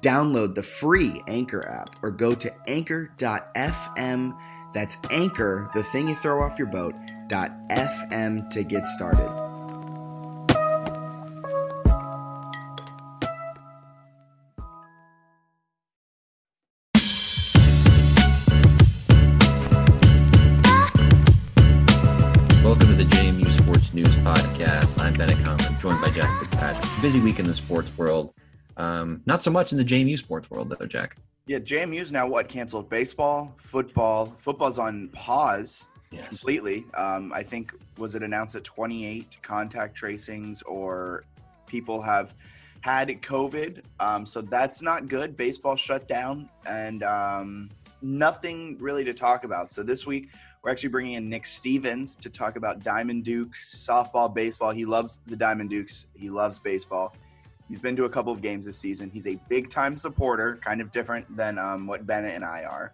download the free Anchor app or go to anchor.fm. That's Anchor, the thing you throw off your boat, .fm to get started. Welcome to the JMU Sports News Podcast. I'm Bennett Conlon, joined by Jack Fitzpatrick. Busy week in the sports world. Um, not so much in the JMU sports world, though, Jack. Yeah, JMU's now what canceled baseball, football. Football's on pause Yes. completely. Um, I think was it announced that 28 contact tracings or people have had COVID. Um, so that's not good. Baseball shut down and um, nothing really to talk about. So this week we're actually bringing in Nick Stevens to talk about Diamond Dukes softball, baseball. He loves the Diamond Dukes. He loves baseball. He's been to a couple of games this season. He's a big time supporter, kind of different than um, what Bennett and I are.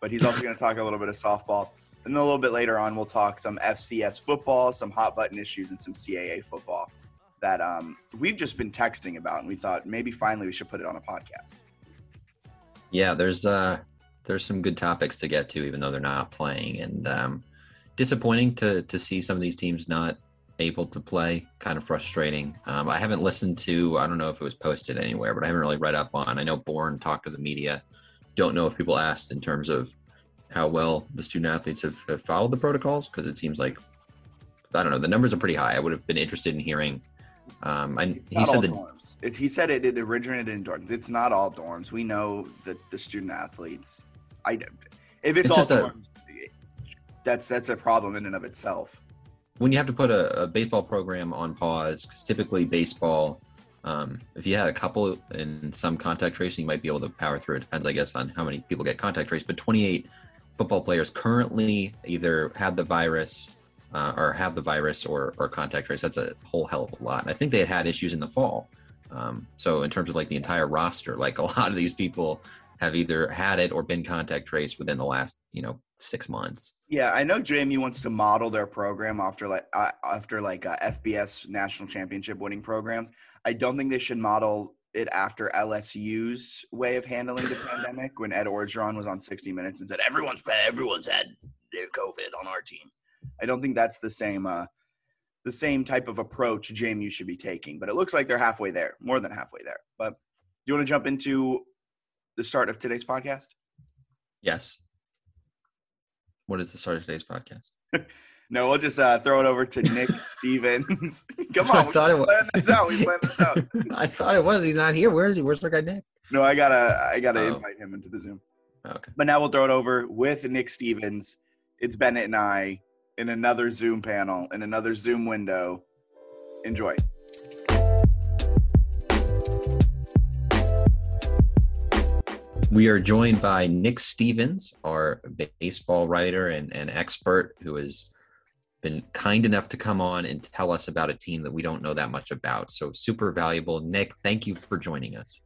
But he's also going to talk a little bit of softball. And then a little bit later on, we'll talk some FCS football, some hot button issues, and some CAA football that um, we've just been texting about. And we thought maybe finally we should put it on a podcast. Yeah, there's uh there's some good topics to get to, even though they're not playing, and um, disappointing to to see some of these teams not able to play. Kind of frustrating. Um, I haven't listened to. I don't know if it was posted anywhere, but I haven't really read up on. I know Bourne talked to the media. Don't know if people asked in terms of how well the student athletes have, have followed the protocols because it seems like I don't know. The numbers are pretty high. I would have been interested in hearing. Um, I, It's he said that dorms. It, he said it, it originated in dorms. It's not all dorms. We know that the student athletes. I if it's, It's all just a- dorms, that's that's a problem in and of itself. When you have to put a, a baseball program on pause, because typically baseball, um, if you had a couple in some contact tracing, you might be able to power through. It depends, I guess, on how many people get contact traced. But 28 football players currently either had the virus uh, or have the virus or, or contact trace. That's a whole hell of a lot. And I think they had had issues in the fall. Um, so in terms of like the entire roster, like a lot of these people have either had it or been contact traced within the last, you know, six months. Yeah, I know JMU wants to model their program after like uh, after like uh, FBS national championship winning programs. I don't think they should model it after LSU's way of handling the pandemic when Ed Orgeron was on 60 Minutes and said everyone's everyone's had their COVID on our team. I don't think that's the same uh, the same type of approach JMU should be taking. But it looks like they're halfway there, more than halfway there. But do you want to jump into the start of today's podcast? Yes. What is the start of today's podcast? No, we'll just uh, throw it over to Nick Stevens. Come I on, we thought it wa- plan this out. We plan this out. I thought it was. He's not here. Where is he? Where's our guy Nick? No, I gotta, I gotta Oh. invite him into the Zoom. Okay. But now we'll throw it over with Nick Stevens. It's Bennett and I in another Zoom panel in another Zoom window. Enjoy. We are joined by Nick Stevens, our baseball writer and, and expert, who has been kind enough to come on and tell us about a team that we don't know that much about. So super valuable. Nick, thank you for joining us.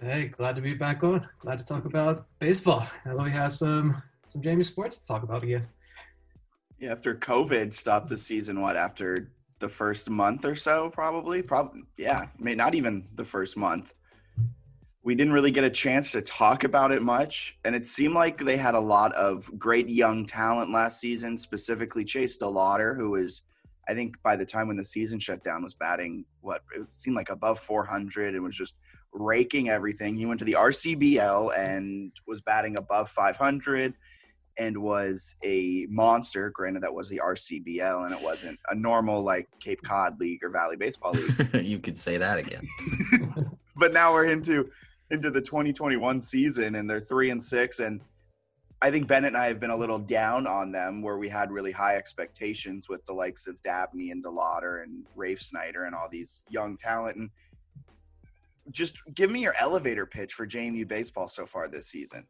Hey, glad to be back on. Glad to talk about baseball. Now that we have some some Jamie sports to talk about again. Yeah, after COVID stopped the season, what after the first month or so, probably, probably, yeah, I mean, not even the first month. We didn't really get a chance to talk about it much, and it seemed like they had a lot of great young talent last season. Specifically, Chase DeLauder, who was, I think, by the time when the season shut down, was batting what it seemed like above 400 and was just raking everything. He went to the RCBL and was batting above 500 and was a monster. Granted, that was the RCBL and it wasn't a normal like Cape Cod League or Valley Baseball League. you could say that again. but now we're into into the 2021 season and they're three and six and I think Bennett and I have been a little down on them where we had really high expectations with the likes of Dabney and DeLauder and Reifsnider and all these young talent. And just give me your elevator pitch for JMU baseball so far this season.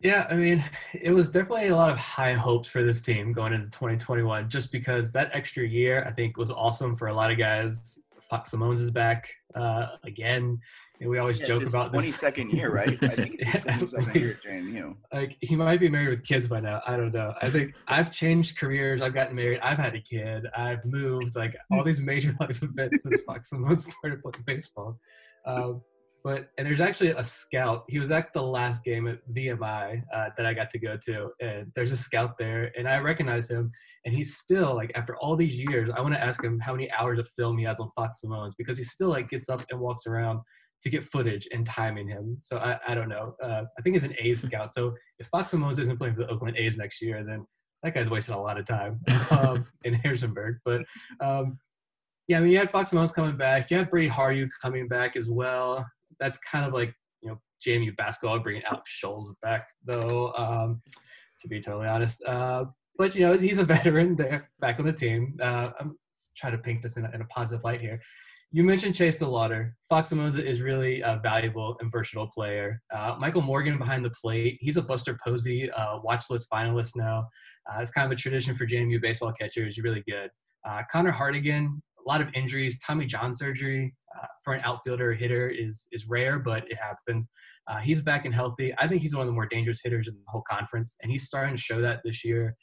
Yeah, I mean, it was definitely a lot of high hopes for this team going into 2021, just because that extra year I think was awesome for a lot of guys. Fox Semones is back uh, again. And we always Yeah, joke about his this. 22nd year, right? I think it's 22nd year at JMU. like he might be married with kids by now. I don't know. I think I've changed careers. I've gotten married. I've had a kid. I've moved. Like all these major life events since Fox Simone started playing baseball. Um, but and there's actually a scout. He was at the last game at VMI uh, that I got to go to, and there's a scout there, and I recognize him. And he's still like after all these years, I want to ask him how many hours of film he has on Fox Semones because he still like gets up and walks around to get footage and timing him. So I, I don't know. Uh, I think he's an A's scout. So if Fox Semones isn't playing for the Oakland A's next year, then that guy's wasted a lot of time um, in Harrisonburg. But um, yeah, I mean, you had Fox Semones coming back. You had Brady Haryuk coming back as well. That's kind of like you know JMU basketball bringing Alex Scholes back, though. Um, to be totally honest, uh, but you know he's a veteran there, back on the team. Uh, I'm trying to paint this in a, in a positive light here. You mentioned Chase DeLauder. Fox Semones is really a valuable and versatile player. Uh, Michael Morgan behind the plate. He's a Buster Posey uh, watch list finalist now. Uh, it's kind of a tradition for JMU baseball catchers. He's really good. Uh, Connor Hardigan, a lot of injuries. Tommy John surgery uh, for an outfielder hitter is is rare, but it happens. Uh, he's back and healthy. I think he's one of the more dangerous hitters in the whole conference, and he's starting to show that this year.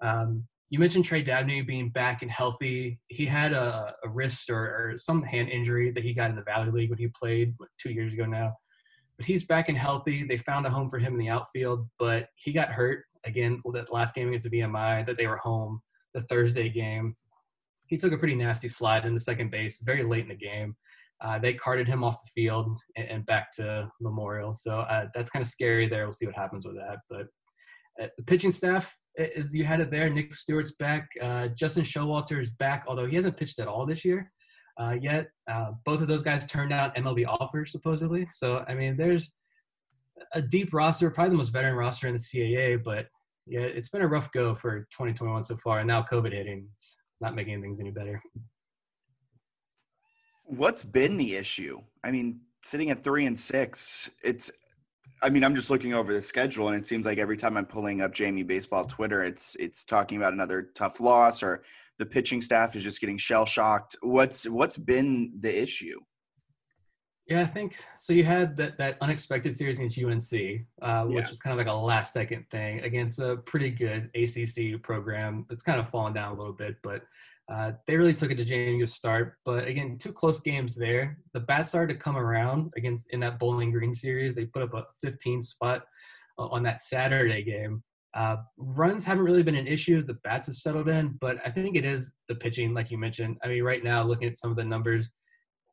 Um, you mentioned Trey Dabney being back and healthy. He had a, a wrist or, or, some hand injury that he got in the Valley League when he played what, two years ago now. But he's back and healthy. They found a home for him in the outfield, but he got hurt again that last game against the VMI that they were home, the Thursday game. He took a pretty nasty slide into second base very late in the game. Uh, they carted him off the field and, and back to Memorial. So uh, that's kind of scary there. We'll see what happens with that. But uh, the pitching staff, as you had it there, Nick Stewart's back. Uh, Justin Showalter's back, although he hasn't pitched at all this year uh, yet. Uh, both of those guys turned out MLB offers, supposedly. So, I mean, there's a deep roster, probably the most veteran roster in the CAA. But yeah, it's been a rough go for 2021 so far. And now COVID hitting, it's not making things any better. What's been the issue? I mean, sitting at three and six, it's I mean, I'm just looking over the schedule, and it seems like every time I'm pulling up Jamie baseball Twitter, it's it's talking about another tough loss, or the pitching staff is just getting shell shocked. What's what's been the issue? Yeah, I think so. You had that that unexpected series against UNC, uh, which Yeah. was kind of like a last second thing against a pretty good ACC program that's kind of fallen down a little bit, but uh, they really took it to JMU to start. But again, two close games there. The bats started to come around against in that Bowling Green series. They put up a 15 spot uh, on that Saturday game. Uh, runs haven't really been an issue the bats have settled in, but I think it is the pitching, like you mentioned. I mean, right now, looking at some of the numbers,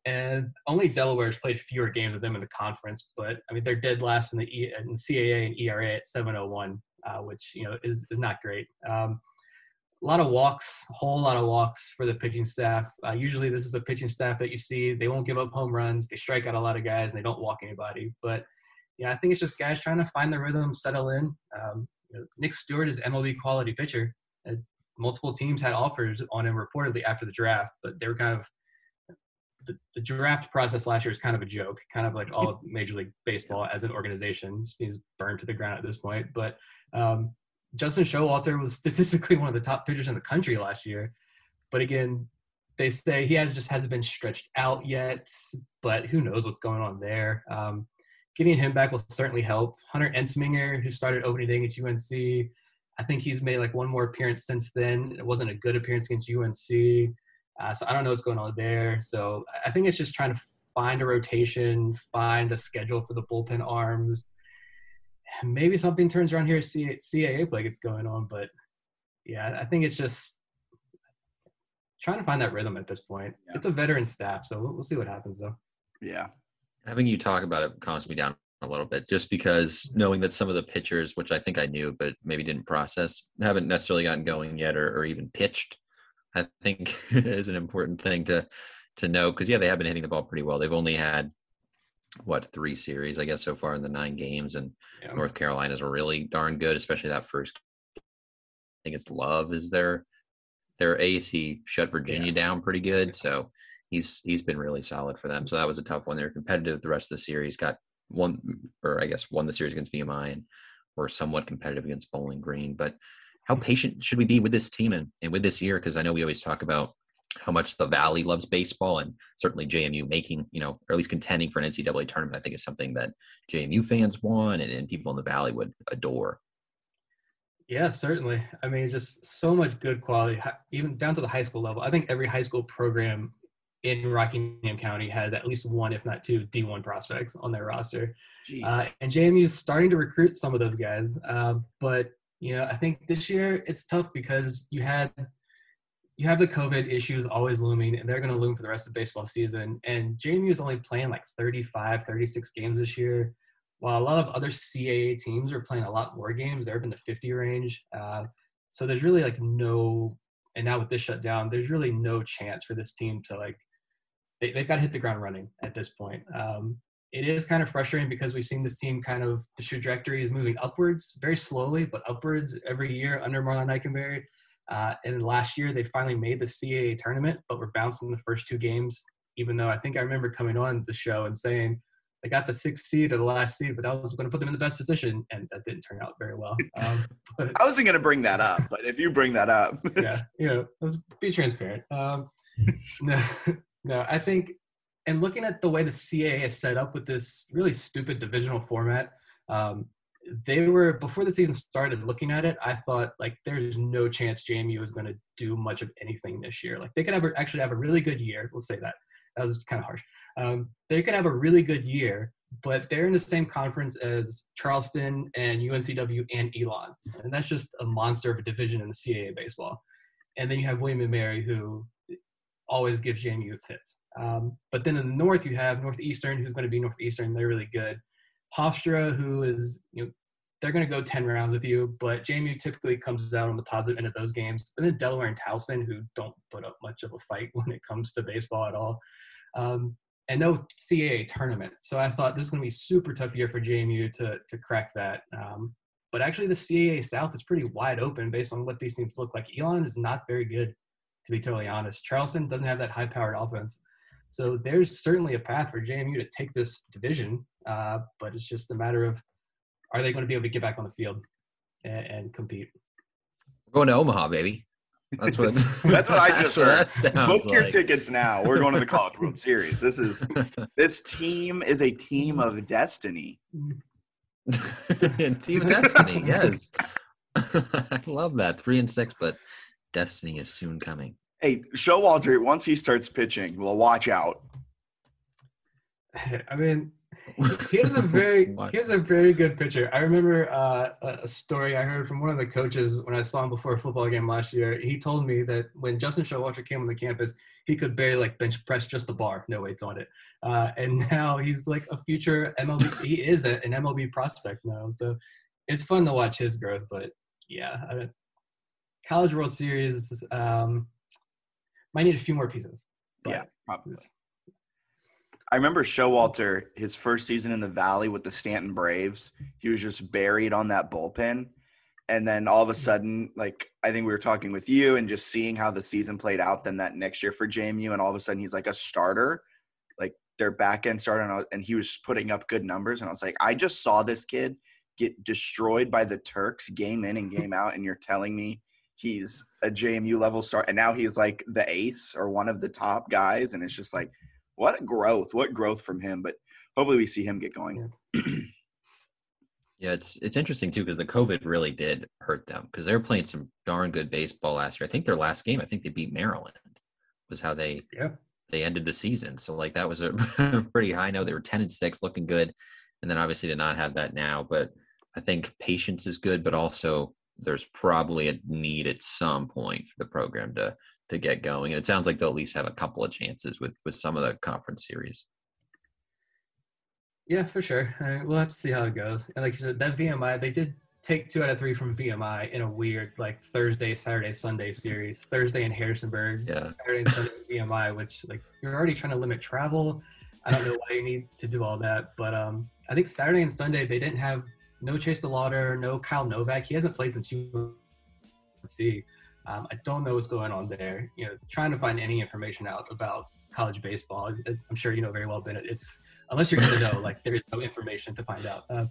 and only Delaware has played fewer games with them in the conference. But I mean, they're dead last in the e, in CAA and ERA at 701, uh, which you know is is not great. Um, a lot of walks, a whole lot of walks for the pitching staff. Uh, usually, this is a pitching staff that you see they won't give up home runs, they strike out a lot of guys, and they don't walk anybody. But yeah, I think it's just guys trying to find the rhythm, settle in. Um, you know, Nick Stewart is MLB quality pitcher. Uh, multiple teams had offers on him reportedly after the draft, but they were kind of the, the draft process last year is kind of a joke, kind of like all of Major League Baseball as an organization. Just he's burned to the ground at this point. But um, Justin Showalter was statistically one of the top pitchers in the country last year. But again, they say he has just hasn't been stretched out yet. But who knows what's going on there? Um, getting him back will certainly help. Hunter Ensminger, who started opening day at UNC, I think he's made like one more appearance since then. It wasn't a good appearance against UNC. Uh, so I don't know what's going on there. So I think it's just trying to find a rotation, find a schedule for the bullpen arms. Maybe something turns around here. C- CAA play gets going on, but yeah, I think it's just trying to find that rhythm at this point. Yeah. It's a veteran staff, so we'll, we'll see what happens though. Yeah, Having you talk about it calms me down a little bit, just because knowing that some of the pitchers, which I think I knew, but maybe didn't process, haven't necessarily gotten going yet or, or even pitched. I think is an important thing to to know because yeah, they have been hitting the ball pretty well. They've only had what three series, I guess, so far in the nine games, and Yeah. North Carolina's really darn good, especially that first. I think it's Love is their their ace. He shut Virginia down pretty good, so he's he's been really solid for them. So that was a tough one. They were competitive the rest of the series. Got one, or I guess won the series against VMI, and were somewhat competitive against Bowling Green. But how patient should we be with this team and, and with this year? Because I know we always talk about how much the Valley loves baseball, and certainly JMU making, you know, or at least contending for an NCAA tournament. I think is something that JMU fans want, and, and people in the Valley would adore. Yeah, certainly. I mean, just so much good quality, even down to the high school level. I think every high school program in Rockingham County has at least one, if not two, D1 prospects on their roster. Jeez. Uh, and JMU is starting to recruit some of those guys. Uh, but you know, I think this year it's tough because you had you have the COVID issues always looming, and they're going to loom for the rest of baseball season. And JMU is only playing like 35, 36 games this year, while a lot of other CAA teams are playing a lot more games. They're up in the 50 range. Uh, so there's really like no, and now with this shutdown, there's really no chance for this team to like, they, they've got to hit the ground running at this point. Um, it is kind of frustrating because we've seen this team kind of the trajectory is moving upwards very slowly, but upwards every year under Marlin Ikenberry. Uh, and last year they finally made the CAA tournament, but were bounced in the first two games. Even though I think I remember coming on the show and saying they got the sixth seed or the last seed, but that was going to put them in the best position, and that didn't turn out very well. Um, but I wasn't gonna bring that up, but if you bring that up, yeah, you know, let's be transparent. Um, no, no, I think, and looking at the way the CAA is set up with this really stupid divisional format, um, they were before the season started looking at it. I thought like there's no chance JMU is going to do much of anything this year. Like they could a, actually have a really good year. We'll say that. That was kind of harsh. Um, they could have a really good year, but they're in the same conference as Charleston and UNCW and Elon, and that's just a monster of a division in the CAA baseball. And then you have William and Mary, who always gives JMU fits. Um, but then in the north, you have Northeastern, who's going to be Northeastern. They're really good. Hofstra, who is, you know, they're going to go 10 rounds with you, but JMU typically comes out on the positive end of those games. And then Delaware and Towson, who don't put up much of a fight when it comes to baseball at all. Um, and no CAA tournament. So I thought this is going to be super tough year for JMU to, to crack that. Um, but actually, the CAA South is pretty wide open based on what these teams look like. Elon is not very good, to be totally honest. Charleston doesn't have that high powered offense. So there's certainly a path for JMU to take this division, uh, but it's just a matter of are they going to be able to get back on the field and, and compete? We're going to Omaha, baby. That's what. That's what I just what heard. that sounds book your like. tickets now. We're going to the College World Series. This is this team is a team of destiny. Team Destiny, yes. I love that. Three and six, but Destiny is soon coming. Hey, Showalter, once he starts pitching, well, watch out. I mean, he is a very What? he is a very good pitcher. I remember uh, a a story I heard from one of the coaches when I saw him before a football game last year. He told me that when Justin Showalter came on the campus, he could barely like bench press just the bar, no weights on it. Uh, and now he's like a future MLB. he is a, an MLB prospect now, so it's fun to watch his growth. But yeah, I, College World Series um, might need a few more pieces. Yeah, probably. I remember Showalter, his first season in the Valley with the Staunton Braves. He was just buried on that bullpen. And then all of a sudden, like I think we were talking with you and just seeing how the season played out. Then that next year for JMU, and all of a sudden he's like a starter, like their back end starter, and, was- and he was putting up good numbers. And I was like, I just saw this kid get destroyed by the Turks game in and game out, and you're telling me he's a JMU level star, and now he's like the ace or one of the top guys, and it's just like, what a growth, what growth from him. But hopefully we see him get going. Yeah, it's it's interesting too because the COVID really did hurt them because they were playing some darn good baseball last year. I think their last game, I think they beat Maryland, was how they Yeah. they ended the season. So like that was a pretty high note. They were ten and six, looking good, and then obviously to not have that now. But I think patience is good, but also there's probably a need at some point for the program to to get going. And it sounds like they'll at least have a couple of chances with with some of the conference series. Yeah, for sure. we'll have to see how it goes. And like you said, that VMI, they did take two out of three from VMI in a weird like Thursday, Saturday, Sunday series. Thursday in Harrisonburg, yeah. Saturday and Sunday in VMI, which like you're already trying to limit travel. I don't know why you need to do all that, but um, I think Saturday and Sunday they didn't have no Chase DeLauder, no Kyle Novak. He hasn't played since UNC. Um, I don't know what's going on there. You know, trying to find any information out about college baseball, as, as I'm sure you know very well, Bennett. It's unless you're going to know, like there is no information to find out. Uh,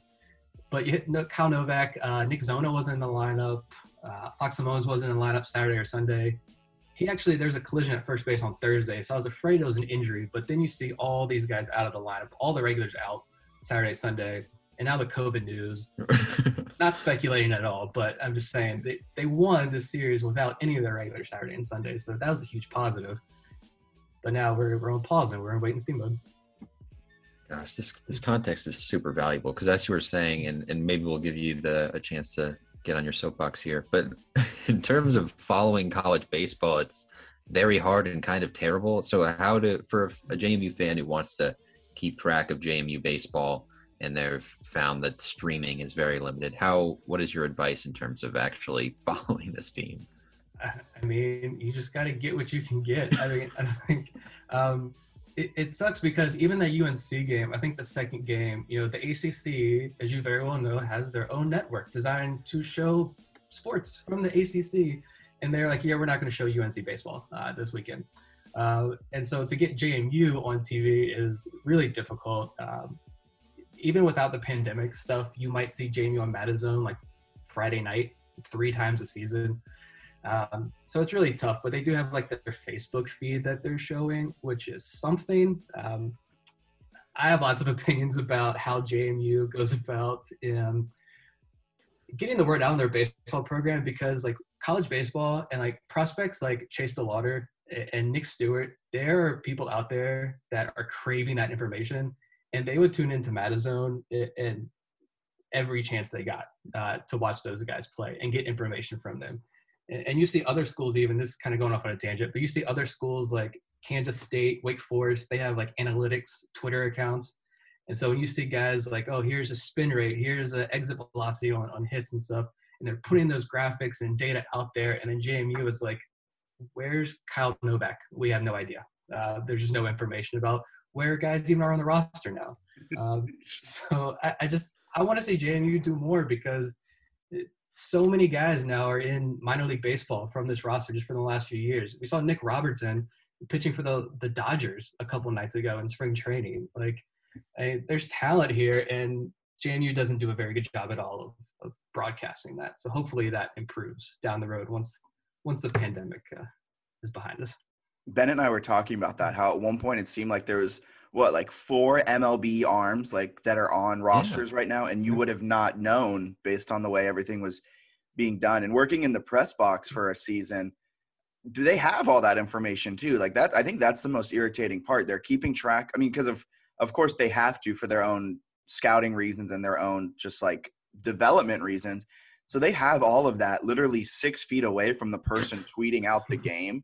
but you no, Kyle Novak, uh, Nick Zona wasn't in the lineup. Uh, Fox Semones wasn't in the lineup Saturday or Sunday. He actually, there's a collision at first base on Thursday, so I was afraid it was an injury. But then you see all these guys out of the lineup, all the regulars out Saturday, Sunday, and now the COVID news. Not speculating at all, but I'm just saying they, they won this series without any of their regular Saturday and Sunday, so that was a huge positive. But now we're, we're on pause and we're in wait and see mode gosh, this this context is super valuable because as you were saying, and and maybe we'll give you the a chance to get on your soapbox here. But in terms of following college baseball, it's very hard and kind of terrible. So how to for a JMU fan who wants to keep track of JMU baseball and they've found that streaming is very limited. How what is your advice in terms of actually following this team? I mean, you just got to get what you can get. I mean, I think um, it, it, sucks because even the UNC game, I think the second game, you know, the ACC, as you very well know, has their own network designed to show sports from the ACC, and they're like, yeah, we're not going to show UNC baseball uh, this weekend. Uh, and so to get JMU on TV is really difficult. Um, even without the pandemic stuff, you might see JMU on Madison like Friday night three times a season. Um, so it's really tough, but they do have like their Facebook feed that they're showing, which is something. Um, I have lots of opinions about how JMU goes about um, getting the word out on their baseball program because like college baseball and like prospects like Chase DeLauder and Nick Stewart, there are people out there that are craving that information and they would tune into Madison and every chance they got uh, to watch those guys play and get information from them. And you see other schools even this is kind of going off on a tangent but you see other schools like kansas state wake forest they have like analytics twitter accounts. And so when you see guys like oh here's a spin rate here's an exit velocity on, on hits and stuff and they're putting those graphics and data out there and then jmu is like where's kyle novak? We have no idea. Uh, there's just no information about where guys even are on the roster now um, so I, I just i want to see jmu do more because so many guys now are in minor league baseball from this roster just for the last few years. We saw Nick Robertson pitching for the the Dodgers a couple nights ago in spring training. Like, I, there's talent here, and JMU doesn't do a very good job at all of, of broadcasting that. So hopefully that improves down the road once once the pandemic uh, is behind us. Ben and I were talking about that. How at one point it seemed like there was what like four MLB arms like that are on rosters yeah. right now, and you would have not known based on the way everything was being done. And working in the press box for a season, do they have all that information too? Like that, I think that's the most irritating part. They're keeping track. I mean, because of of course they have to for their own scouting reasons and their own just like development reasons. So they have all of that literally six feet away from the person tweeting out the game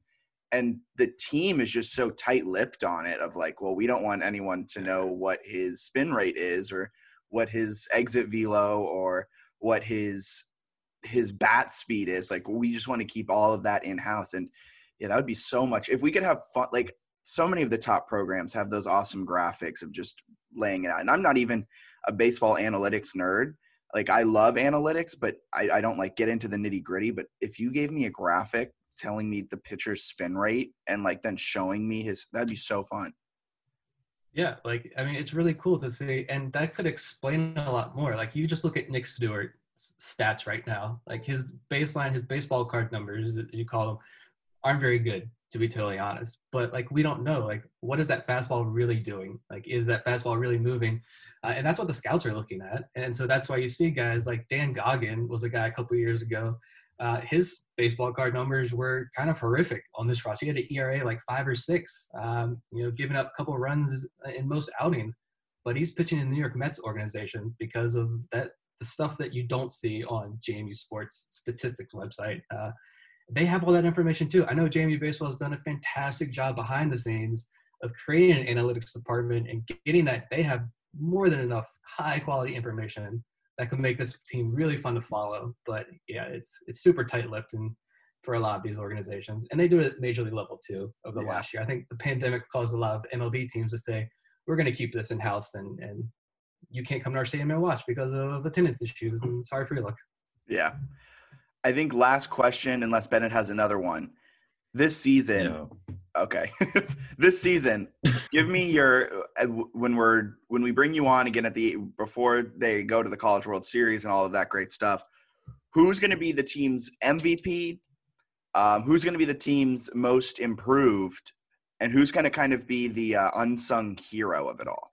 and the team is just so tight-lipped on it of like well we don't want anyone to know what his spin rate is or what his exit velo or what his his bat speed is. Like we just want to keep all of that in house and yeah that would be so much. If we could have fun like so many of the top programs have those awesome graphics of just laying it out. And i'm not even a baseball analytics nerd. Like i love analytics but i, I don't like get into the nitty gritty but if you gave me a graphic telling me the pitcher's spin rate and like then showing me his that'd be so fun. Yeah, like I mean, it's really cool to see, and that could explain a lot more. Like you just look at Nick Stewart stats right now, like his baseline, his baseball card numbers, you call them, aren't very good to be totally honest. But like we don't know, like what is that fastball really doing? Like is that fastball really moving? Uh, and that's what the scouts are looking at. And so that's why you see guys like Dan Goggin was a guy a couple years ago uh, his baseball card numbers were kind of horrific on this roster. He had an ERA like five or six, um, you know, giving up a couple runs in most outings. But he's pitching in the New York Mets organization because of that the stuff that you don't see on JMU Sports statistics website. Uh, they have all that information too. I know JMU Baseball has done a fantastic job behind the scenes of creating an analytics department and getting that. They have more than enough high quality information that can make this team really fun to follow. But yeah, it's it's super tight lipped and for a lot of these organizations, and they do it at major league level too. Over the Yeah. last year, I think the pandemic caused a lot of MLB teams to say we're going to keep this in house and and you can't come to our stadium and watch because of attendance issues. And sorry for your luck. Yeah. I think last question, unless Bennett has another one. This season, No. okay. this season, give me your uh, when we're when we bring you on again at the before they go to the College World Series and all of that great stuff. Who's going to be the team's MVP? Um, who's going to be the team's most improved? And who's going to kind of be the uh, unsung hero of it all?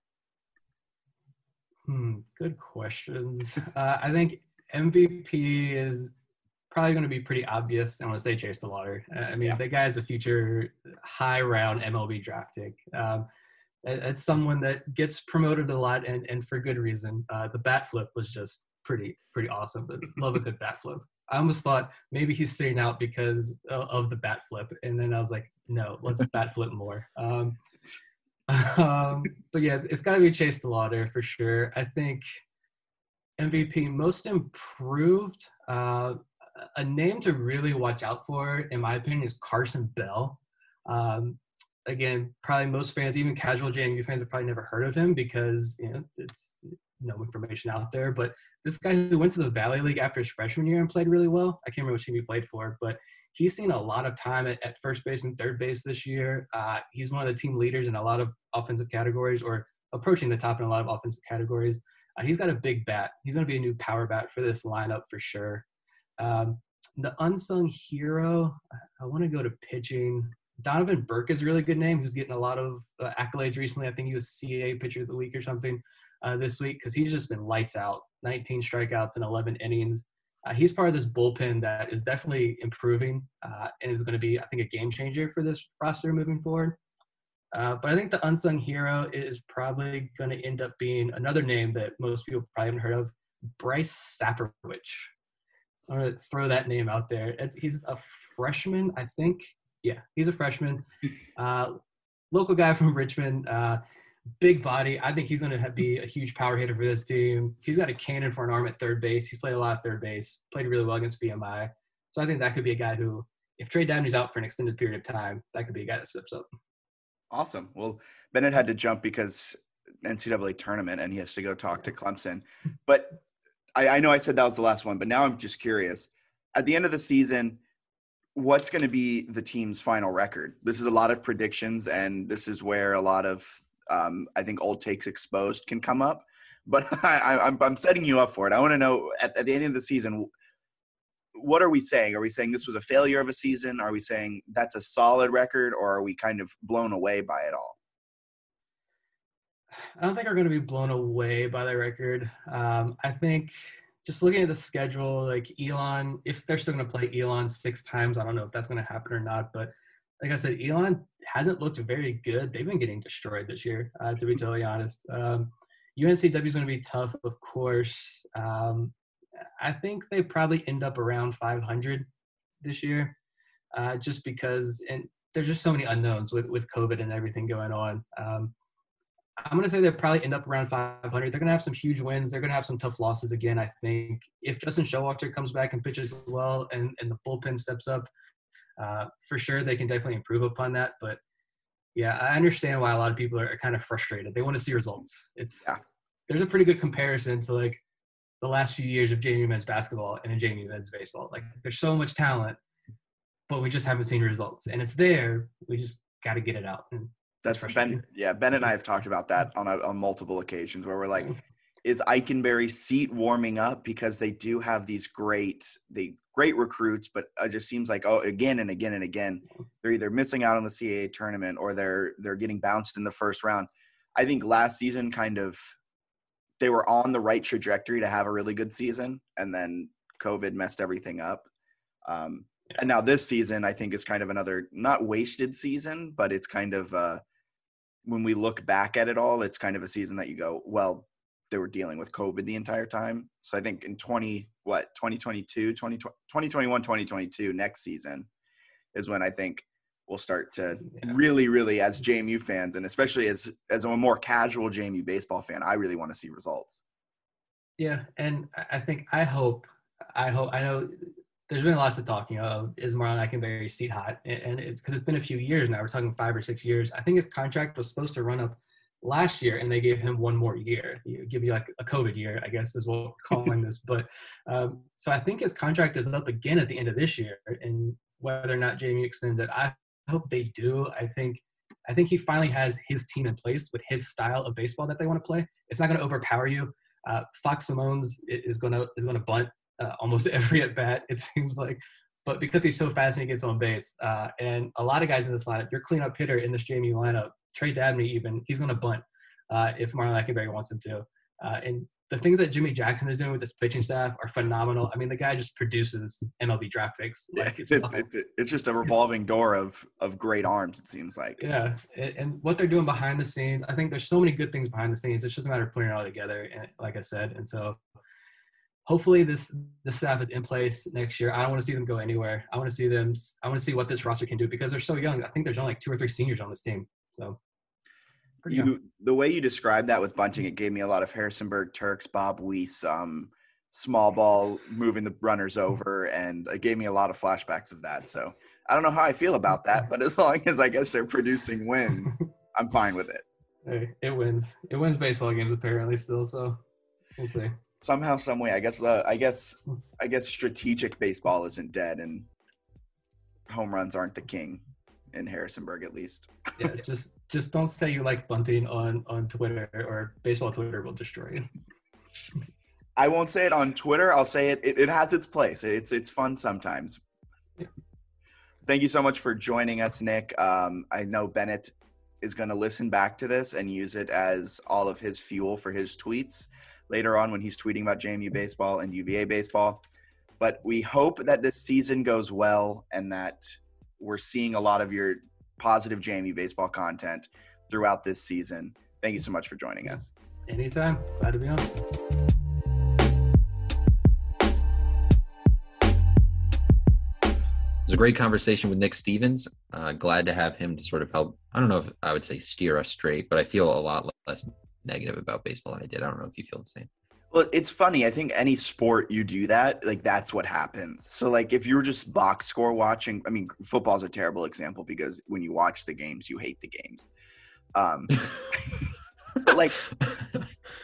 Hmm, good questions. Uh, I think MVP is probably going to be pretty obvious. I want to say Chase DeLauder. Uh, I mean, Yeah. the guy is a future high round MLB draft pick. Um, it's someone that gets promoted a lot and, and for good reason. Uh, the bat flip was just pretty pretty awesome. But love a good bat flip. I almost thought maybe he's sitting out because of, of the bat flip, and then I was like, no, let's bat flip more. Um, um, but yes, it's got to be Chase DeLauder for sure. I think MVP most improved. Uh, a name to really watch out for, in my opinion, is Carson Bell. Um, again, probably most fans, even casual JMU fans, have probably never heard of him because you know it's no information out there. But this guy who went to the Valley League after his freshman year and played really well. I can't remember which team he played for, but he's seen a lot of time at, at first base and third base this year. Uh, he's one of the team leaders in a lot of offensive categories, or approaching the top in a lot of offensive categories. Uh, he's got a big bat. He's going to be a new power bat for this lineup for sure. Um, the unsung hero, I want to go to pitching. Donovan Burke is a really good name, who's getting a lot of uh, accolades recently. I think he was CA Pitcher of the Week or something uh, this week because he's just been lights out 19 strikeouts and 11 innings. Uh, he's part of this bullpen that is definitely improving uh, and is going to be, I think, a game changer for this roster moving forward. Uh, but I think the unsung hero is probably going to end up being another name that most people probably haven't heard of Bryce Safferwich. I'm going to throw that name out there. It's, he's a freshman, I think. Yeah, he's a freshman. Uh, local guy from Richmond. Uh, big body. I think he's going to be a huge power hitter for this team. He's got a cannon for an arm at third base. He's played a lot of third base, played really well against VMI. So I think that could be a guy who, if Trey Downey's out for an extended period of time, that could be a guy that steps up. Awesome. Well, Bennett had to jump because NCAA tournament and he has to go talk to Clemson. But I, I know I said that was the last one, but now I'm just curious. At the end of the season, what's going to be the team's final record? This is a lot of predictions, and this is where a lot of um, I think old takes exposed can come up. But I, I'm setting you up for it. I want to know at, at the end of the season, what are we saying? Are we saying this was a failure of a season? Are we saying that's a solid record, or are we kind of blown away by it all? I don't think we're going to be blown away by the record. Um, I think just looking at the schedule, like Elon, if they're still going to play Elon six times, I don't know if that's going to happen or not. But like I said, Elon hasn't looked very good. They've been getting destroyed this year, uh, to be totally honest. Um, UNCW is going to be tough, of course. Um, I think they probably end up around 500 this year, uh, just because and there's just so many unknowns with with COVID and everything going on. Um, I'm going to say they'll probably end up around 500. They're going to have some huge wins. They're going to have some tough losses again, I think. If Justin Showalter comes back and pitches well and, and the bullpen steps up, uh, for sure they can definitely improve upon that. But yeah, I understand why a lot of people are kind of frustrated. They want to see results. It's Yeah. there's a pretty good comparison to like the last few years of JMU men's basketball and then JMU men's baseball. Like there's so much talent, but we just haven't seen results. And it's there. We just got to get it out. And That's. Ben. Yeah, Ben and I have talked about that on a, on multiple occasions where we're like, is Ikenberry's seat warming up because they do have these great the great recruits, but it just seems like oh again and again and again they're either missing out on the CAA tournament or they're they're getting bounced in the first round. I think last season kind of they were on the right trajectory to have a really good season, and then COVID messed everything up. Um, and now this season, I think is kind of another not wasted season, but it's kind of uh, when we look back at it all, it's kind of a season that you go, well, they were dealing with COVID the entire time. So I think in 20, what, 2022, 20, 2021, 2022, next season is when I think we'll start to Yeah. really, really, as JMU fans, and especially as as a more casual JMU baseball fan, I really want to see results. Yeah, and I- I think I hope I hope I know there's been lots of talking of is Marlin Ikenberry seat hot, and- it's because it's been a few years now. We're talking five or six years. I think his contract was supposed to run up last year, and they gave him one more year. You give you like a COVID year, I guess is what we're calling this. But um, so I think his contract is up again at the end of this year, and whether or not Jamie extends it, I hope they do. I think. I think he finally has his team in place with his style of baseball that they want to play. It's not going to overpower you. Uh, Fox Semones is gonna is gonna bunt uh, almost every at bat. It seems like, but because he's so fast and he gets on base, uh, and a lot of guys in this lineup, your cleanup hitter in this JMU lineup, Trey Dabney even, he's gonna bunt uh, if Marlin Ikenberry wants him to. Uh, and the things that Jimmy Jackson is doing with his pitching staff are phenomenal. I mean, the guy just produces MLB draft picks. Yeah, Like, it's it's, nothing. it's, it's just a revolving door of of great arms. It seems like. Yeah, and, and what they're doing behind the scenes, I think there's so many good things behind the scenes. It's just a matter of putting it all together. And like I said, and so hopefully this the staff is in place next year. I don't want to see them go anywhere. I want to see them. I want to see what this roster can do because they're so young. I think there's only like two or three seniors on this team. So pretty young. You the way you described that with bunting, it gave me a lot of Harrisonburg Turks, Bob Wease, um, small ball moving the runners over, and it gave me a lot of flashbacks of that. So I don't know how I feel about that, but as long as I guess they're producing wins, I'm fine with it. Hey, it wins. It wins baseball games apparently still. So we'll see. Somehow, some way, I guess. Uh, I guess. I guess strategic baseball isn't dead, and home runs aren't the king in Harrisonburg, at least. Yeah, just just don't say you like bunting on on Twitter or baseball Twitter will destroy you. I won't say it on Twitter. I'll say it. It, it has its place. It's it's fun sometimes. Yeah. Thank you so much for joining us, Nick. Um, I know Bennett is going to listen back to this and use it as all of his fuel for his tweets later on when he's tweeting about JMU baseball and UVA baseball. But we hope that this season goes well and that we're seeing a lot of your positive JMU baseball content throughout this season. Thank you so much for joining us. Anytime. Glad to be on. It was a great conversation with Nick Stevens. Uh, glad to have him to sort of help. I don't know if I would say steer us straight, but I feel a lot less negative about baseball than I did. I don't know if you feel the same. Well, it's funny. I think any sport you do that, like that's what happens. So, like if you're just box score watching, I mean, football's a terrible example because when you watch the games, you hate the games. Um, but like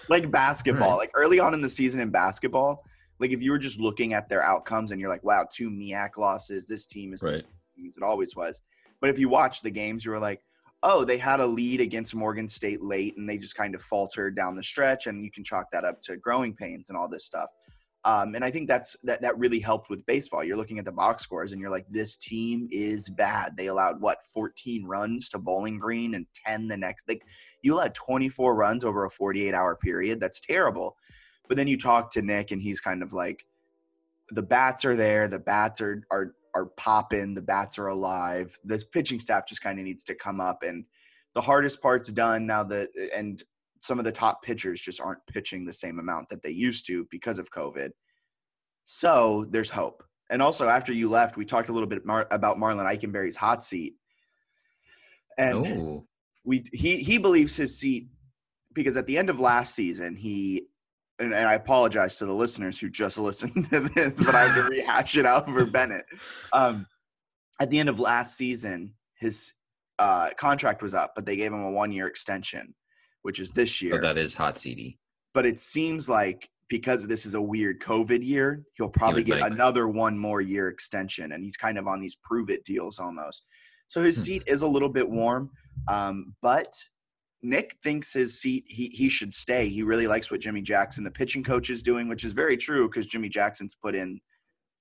like basketball, Right. like early on in the season in basketball, like if you were just looking at their outcomes and you're like, wow, two MIAC losses, this team is Right. same team as it always was. But if you watch the games, you were like, oh, they had a lead against Morgan State late and they just kind of faltered down the stretch, and you can chalk that up to growing pains and all this stuff. Um, and I think that's that that really helped with baseball. You're looking at the box scores and you're like, this team is bad. They allowed what 14 runs to Bowling Green and 10 the next. Like you allowed 24 runs over a 48 hour period. That's terrible. But then you talk to Nick and he's kind of like, the bats are there. The bats are are are popping. The bats are alive. This pitching staff just kind of needs to come up and the hardest part's done now that and some of the top pitchers just aren't pitching the same amount that they used to because of COVID. So there's hope. And also, after you left, we talked a little bit mar- about Marlin Ikenberry's hot seat. And oh, we he he believes his seat because at the end of last season he and, and I apologize to the listeners who just listened to this, but I have to rehash it out for Bennett. Um, at the end of last season, his uh, contract was up, but they gave him a one-year extension, which is this year so that is hot CD. but it seems like because this is a weird COVID year, he'll probably get another one more year extension, and he's kind of on these prove it deals almost. So his Hmm. seat is a little bit warm, um, but Nick thinks his seat he he should stay. He really likes what Jimmy Jackson, the pitching coach, is doing, which is very true because Jimmy Jackson's put in,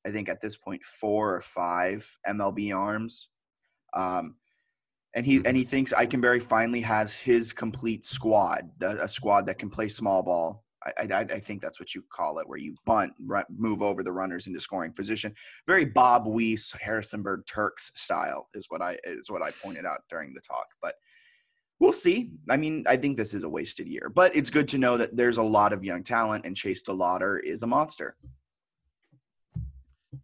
I think at this point four or five MLB arms. Um, and he and he thinks Ikenberry finally has his complete squad, the- a squad that can play small ball. I, I, I think that's what you call it, where you bunt, run, move over the runners into scoring position. Very Bob Wease, Harrisonburg Turks style is what I is what I pointed out during the talk. But we'll see. I mean, I think this is a wasted year, but it's good to know that there's a lot of young talent, and Chase DeLauder is a monster.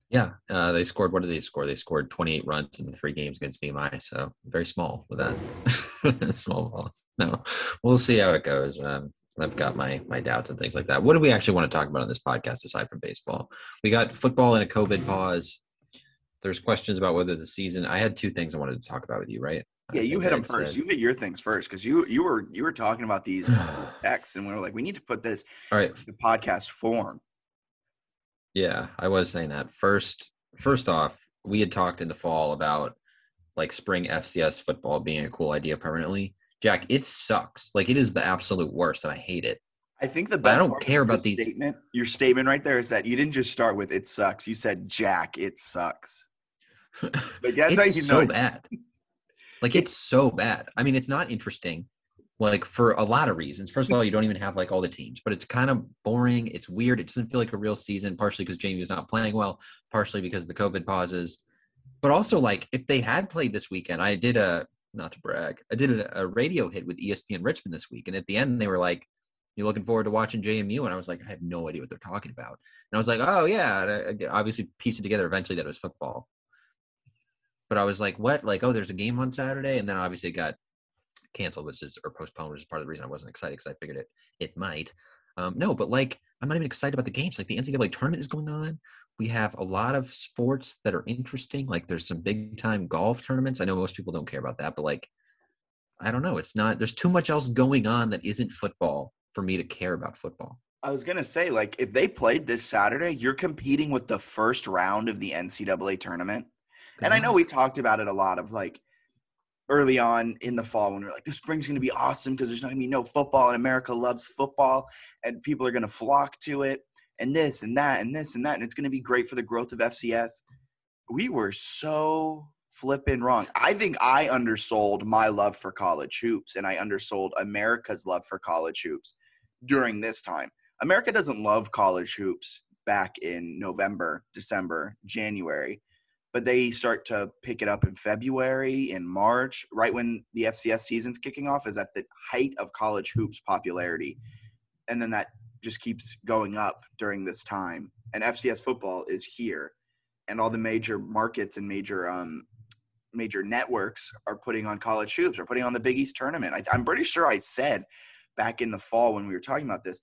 Yeah, uh, they scored. What did they score? They scored 28 runs in the three games against VMI. So very small with that. small ball. No, we'll see how it goes. Um, I've got my my doubts and things like that. What do we actually want to talk about on this podcast aside from baseball? We got football in a COVID pause. There's questions about whether the season. I had two things I wanted to talk about with you, right? Yeah, you hit them first. You hit your things first because you you were you were talking about these texts, and we were like, we need to put this All right. in podcast form. Yeah, I was saying that. First first off, we had talked in the fall about like spring FCS football being a cool idea permanently. Jack, it sucks. Like it is the absolute worst and I hate it. I think the But I don't care about these- statement. Your statement right there is that you didn't just start with "it sucks." You said "Jack, it sucks." But that's how it's you so know. bad. Like it's so bad. I mean, it's not interesting. Like for a lot of reasons. First of all, you don't even have like all the teams, but it's kind of boring. It's weird. It doesn't feel like a real season. Partially because Jamie was not playing well. Partially because of the COVID pauses. But also, like if they had played this weekend, I did a not to brag. I did a, a radio hit with ESPN Richmond this week, and at the end they were like, "You're looking forward to watching JMU?" And I was like, "I have no idea what they're talking about." And I was like, "Oh yeah." I obviously pieced it together eventually that it was football but I was like, what? Like, oh, there's a game on Saturday, and then obviously it got canceled, which is or postponed, which is part of the reason I wasn't excited because I figured it it might. Um, no, but like, I'm not even excited about the games. Like, the NCAA tournament is going on. We have a lot of sports that are interesting. Like, there's some big time golf tournaments. I know most people don't care about that, but like, I don't know. It's not. There's too much else going on that isn't football for me to care about football. I was gonna say, like, if they played this Saturday, you're competing with the first round of the NCAA tournament. And I know we talked about it a lot of like early on in the fall when we are like, the spring's going to be awesome because there's not going to be no football and America loves football and people are going to flock to it and this and that and this and that. And it's going to be great for the growth of FCS. We were so flipping wrong. I think I undersold my love for college hoops and I undersold America's love for college hoops during this time. America doesn't love college hoops back in November, December, January but they start to pick it up in February, in March, right when the FCS season's kicking off, is at the height of college hoops popularity. And then that just keeps going up during this time. And FCS football is here. And all the major markets and major um, major networks are putting on college hoops, are putting on the Big East tournament. I, I'm pretty sure I said back in the fall when we were talking about this,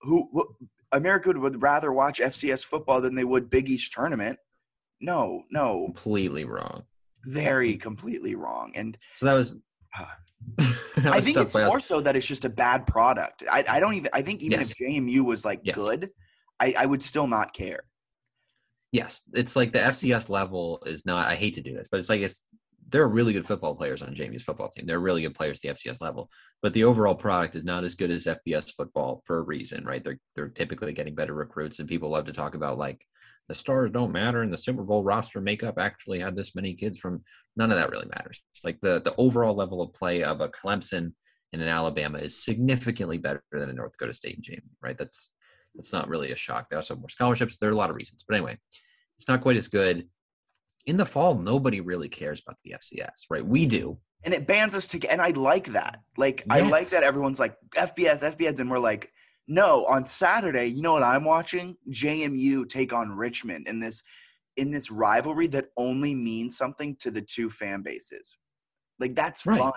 who wh- America would rather watch FCS football than they would Big East tournament. No, no, completely wrong. very completely wrong. And So that was. Ah. that I was think it's more so that it's just a bad product. I, I don't even. I think even Yes. if JMU was like Yes. good, I, I would still not care. Yes, it's like the FCS level is not. I hate to do this, but it's like it's there are really good football players on Jamie's football team. They're really good players at the FCS level, but the overall product is not as good as FBS football for a reason, right? They're they're typically getting better recruits, and people love to talk about like the stars don't matter, and the Super Bowl roster makeup actually had this many kids from. None of that really matters. It's like the the overall level of play of a Clemson and an Alabama is significantly better than a North Dakota State and Jamie, right? That's that's not really a shock. They also have more scholarships. There are a lot of reasons, but anyway, it's not quite as good. In the fall, nobody really cares about the FCS, right? We do. And it bans us to. And I like that. Like I like that everyone's like FBS, FBS, and we're like, no. On Saturday, you know what I'm watching? JMU take on Richmond in this in this rivalry that only means something to the two fan bases. Like that's Right. fun.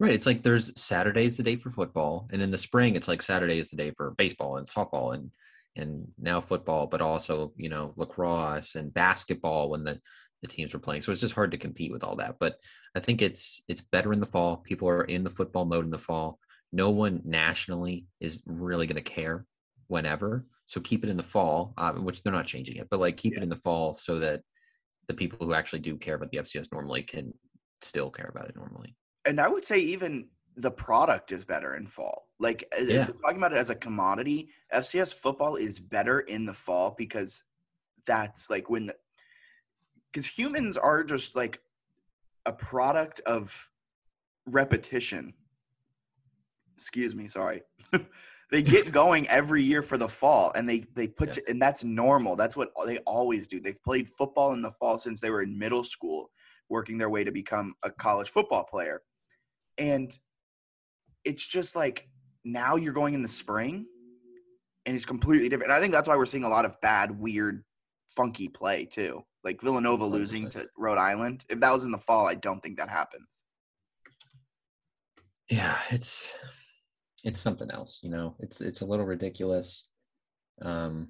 Right. It's like there's Saturday is the day for football, and in the spring, it's like Saturday is the day for baseball and softball and and now football, but also you know lacrosse and basketball when the the teams were playing. So it's just hard to compete with all that. But I think it's it's better in the fall. People are in the football mode in the fall. No one nationally is really going to care whenever. So keep it in the fall, um, which they're not changing it, but like keep it in the fall so that the people who actually do care about the FCS normally can still care about it normally. and I would say even the product is better in fall. Like Yeah. if we're talking about it as a commodity, FCS football is better in the fall because that's like when the because humans are just like a product of repetition. Excuse me, sorry. they get going every year for the fall and they they put Yeah. to, and that's normal. That's what they always do. They've played football in the fall since they were in middle school working their way to become a college football player. And it's just like now you're going in the spring and it's completely different. And I think that's why we're seeing a lot of bad, weird funky play too. Like Villanova losing to Rhode Island. If that was in the fall, I don't think that happens. Yeah, it's it's something else. You know, it's it's a little ridiculous, um,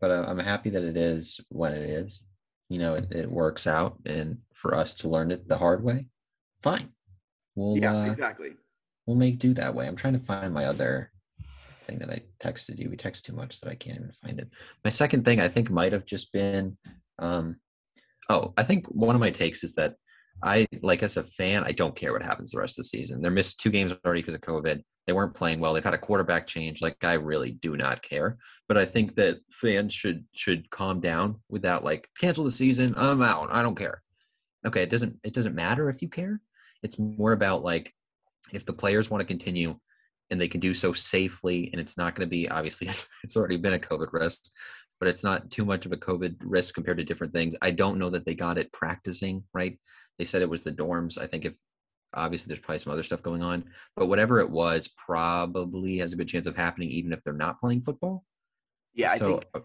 but I- I'm happy that it is when it is. You know, it, it works out, and for us to learn it the hard way, fine. We'll yeah, uh, exactly. we'll make do that way. I'm trying to find my other thing that I texted you. We text too much that I can't even find it. My second thing I think might have just been um oh, I think one of my takes is that I like as a fan, I don't care what happens the rest of the season. They're missed two games already because of COVID. They weren't playing well. They've had a quarterback change. Like I really do not care. But I think that fans should should calm down without like cancel the season. I'm out. I don't care. Okay, it doesn't it doesn't matter if you care. It's more about like if the players want to continue and they can do so safely and it's not going to be obviously it's already been a covid risk but it's not too much of a covid risk compared to different things i don't know that they got it practicing right they said it was the dorms i think if obviously there's probably some other stuff going on but whatever it was probably has a good chance of happening even if they're not playing football Yeah, I so think uh,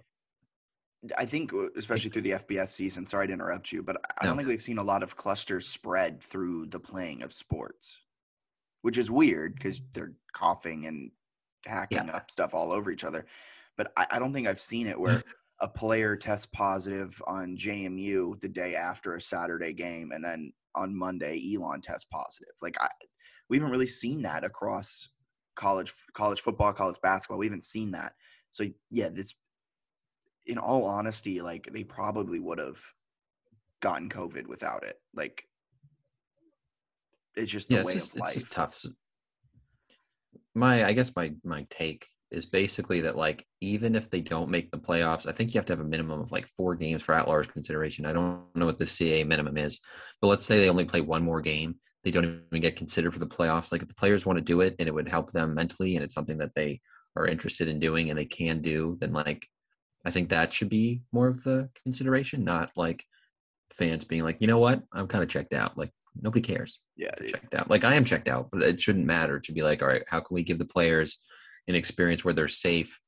I think uh, especially through the FBS season. Sorry to interrupt you, but I don't No. think we've seen a lot of clusters spread through the playing of sports, which is weird because they're coughing and hacking up stuff all over each other. But I, I don't think I've seen it where a player tests positive on JMU the day after a Saturday game, and then on Monday Elon tests positive. Like I, we haven't really seen that across college college football, college basketball. We haven't seen that. So yeah, this in all honesty, like they probably would have gotten COVID without it. Like it's just the yeah, way just, of life. it's just tough. My, I guess my my take is basically that like even if they don't make the playoffs, I think you have to have a minimum of like four games for at-large consideration. I don't know what the CA minimum is, but let's say they only play one more game, they don't even get considered for the playoffs. Like if the players want to do it and it would help them mentally, and it's something that they are interested in doing and they can do, then like I think that should be more of the consideration, not like fans being like, you know what, I'm kind of checked out. Like nobody cares yeah, checked out. Like I am checked out, but it shouldn't matter to be like, all right, how can we give the players an experience where they're safe?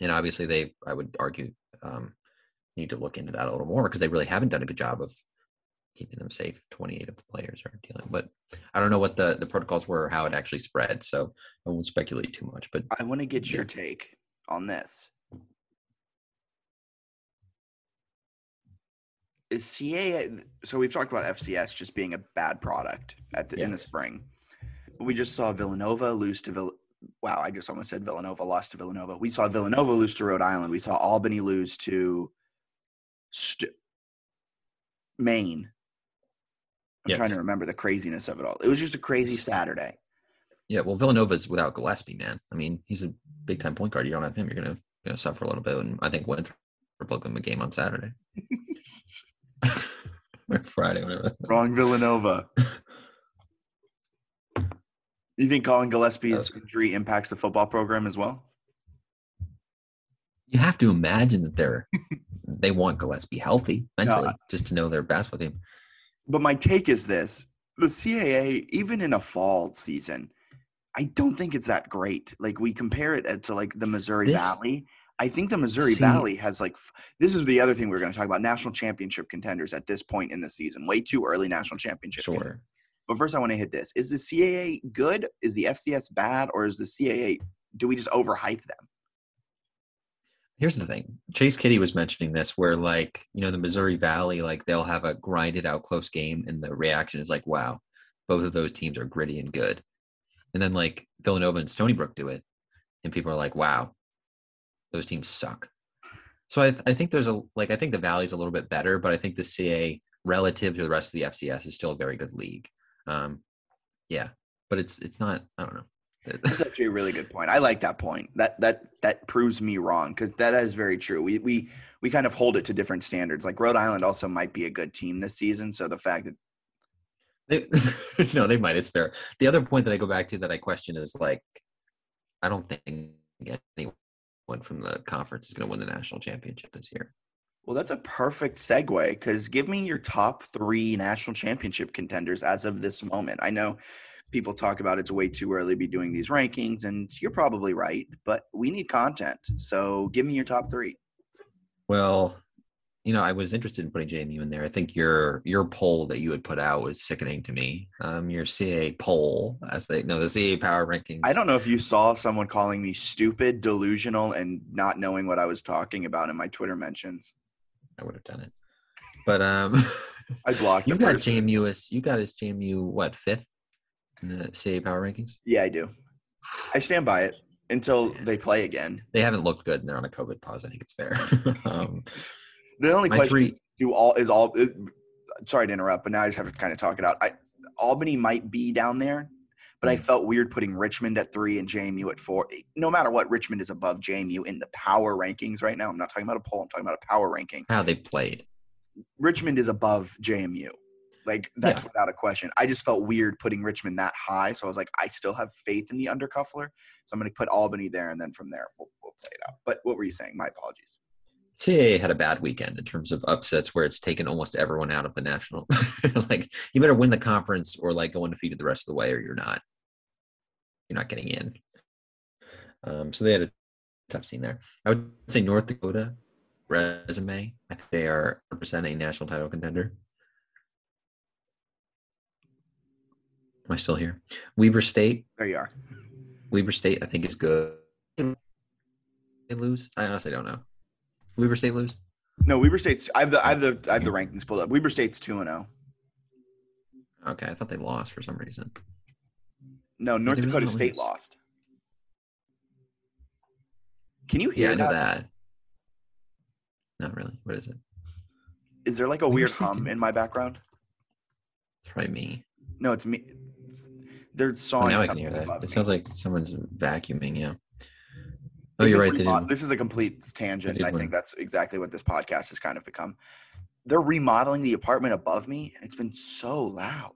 And obviously, they, I would argue, um, need to look into that a little more because they really haven't done a good job of keeping them safe. Twenty-eight of the players are dealing, but I don't know what the the protocols were or how it actually spread, so I won't speculate too much. But I want to get your take on this. Is CA so we've talked about FCS just being a bad product at the, in the spring. But we just saw Villanova lose to Vill Wow, I just almost said Villanova lost to Villanova. We saw Villanova lose to Rhode Island. We saw Albany lose to St- Maine. I'm trying to remember the craziness of it all. It was just a crazy Saturday. yeah, well, Villanova's without Gillespie, man. I mean, he's a big time point guard. You don't have him, you're gonna gonna suffer a little bit. And I think Winthrop will them a game on Saturday. or Friday, whatever. Wrong Villanova. You think Collin Gillespie's injury impacts the football program as well? You have to imagine that they're they want Gillespie healthy mentally, I- just to know their basketball team. But my take is this the CAA, even in a fall season, I don't think it's that great. Like we compare it uh, to like the Missouri This- Valley. I think the Missouri See- Valley has like this is the other thing we are going to talk about national championship contenders at this point in the season. Way too early national championship. Sure. But first, I want to hit this: Is the CAA good? Is the FCS bad? Or is the CAA? Do we just overhype them? Here's the thing. Chase Kiddy was mentioning this where like, you know, the Missouri Valley, like they'll have a grinded out close game and the reaction is like, wow, both of those teams are gritty and good. And then like Villanova and Stony Brook do it. And people are like, wow, those teams suck. So I, I think there's a like I think the Valley's a little bit better, but I think the CA relative to the rest of the FCS is still a very good league. Um, yeah, but it's it's not. I don't know. That's actually a really good point. I like that point. That that that proves me wrong because that is very true. We we we kind of hold it to different standards. Like Rhode Island also might be a good team this season. So the fact that They, no, they might. It's fair. The other point that I go back to that I question is like, I don't think anyone from the conference is going to win the national championship this year. Well, that's a perfect segue because give me your top three national championship contenders as of this moment. I know people talk about it's way too early to be doing these rankings, and you're probably right, but we need content. So give me your top three. Well, you know, I was interested in putting JMU in there. I think your your poll that you had put out was sickening to me. Um, your CA poll, as they know, the CA power rankings. I don't know if you saw someone calling me stupid, delusional, and not knowing what I was talking about in my Twitter mentions. I would have done it, but um, I blocked. you've got person. JMU as you got as JMU what fifth in the CA power rankings. Yeah, I do. I stand by it until Yeah. they play again. They haven't looked good, and they're on a COVID pause. I think it's fair. um, The only question three- is, do all is all. is- sorry to interrupt, but now I just have to kind of talk it out. I, Albany might be down there, but I Mm. felt weird putting Richmond at three and JMU at four. No matter what, Richmond is above JMU in the power rankings right now. I'm not talking about a poll. I'm talking about a power ranking. how they played. Richmond is above JMU. Like that's Yeah. without a question. I just felt weird putting Richmond that high, so I was like, I still have faith in the Undercuffler, so I'm going to put Albany there, and then from there we'll, we'll play it out. But what were you saying? My apologies. CAA had a bad weekend in terms of upsets where it's taken almost everyone out of the national. like you better win the conference or like go undefeated the rest of the way or you're not you're not getting in. Um, so they had a tough scene there. I would say North Dakota resume. I think they are representing a national title contender. Am I still here? Weber State. There you are. Weber State, I think is good. They lose. I honestly don't know. Weber State lose. No, Weber State's. I have the I have the I have the rankings pulled up. Weber State's two and zero. Okay, I thought they lost for some reason. No, North Dakota not State lose? lost. Can you hear Yeah, I know that? that. Not really. What is it? Is there like a weird hum in my background? It's probably me. No, it's me. It's, they're Oh, sawing now I can something hear that. above It me. sounds like someone's vacuuming. Yeah. Oh, you're right. Remod- This is a complete tangent. did and I win. think that's exactly what this podcast has kind of become. They're remodeling the apartment above me, and it's been so loud.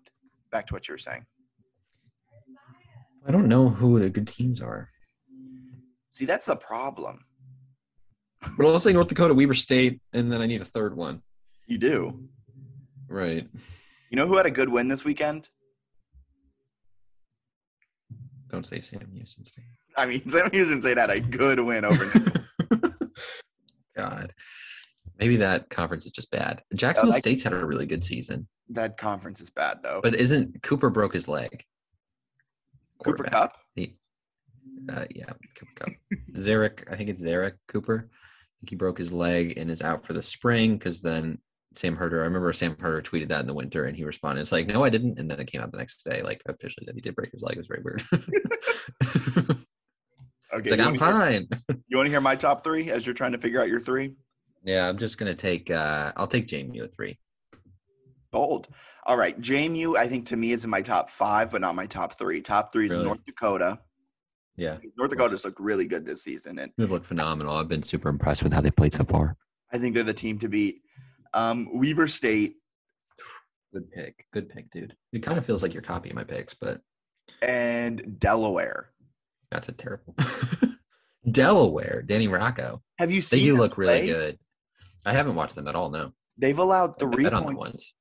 Back to what you were saying. I don't know who the good teams are, See, that's the problem. but I'll say North Dakota, Weber State, and then I need a third one. You do. Right. You know who had a good win this weekend? Don't say Sam Houston State. I mean, Sam Houston State had a good win over. God. Maybe that conference is just bad. Jacksonville like- State's had a really good season, that conference is bad, though. but isn't Cooper broke his leg? Cooper Kupp? He, uh, yeah, Cooper Kupp. Zerrick, I think it's Zerrick Cooper. I think he broke his leg and is out for the spring because then Sam Herder, I remember Sam Herder tweeted that in the winter and he responded, it's like, no, I didn't. And then it came out the next day, like officially that he did break his leg. It was very weird. Okay. like, I'm hear, fine. you want to hear my top three as you're trying to figure out your three? Yeah, I'm just going to take, uh, I'll take Jamie with three. Bold. All right. JMU, I think to me is in my top five, but not my top three. Top three is Really? North Dakota. Yeah, North Dakota's looked really good this season, and they've looked phenomenal. I've been super impressed with how they played so far. I think they're the team to beat. Um, Weber State Good pick. Good pick, dude. It kind of feels like you're copying my picks, but and Delaware. that's a terrible. Delaware, Danny Rocco. Have you seen? They do look really good. I haven't watched them at all. No, They've allowed three bet on the points.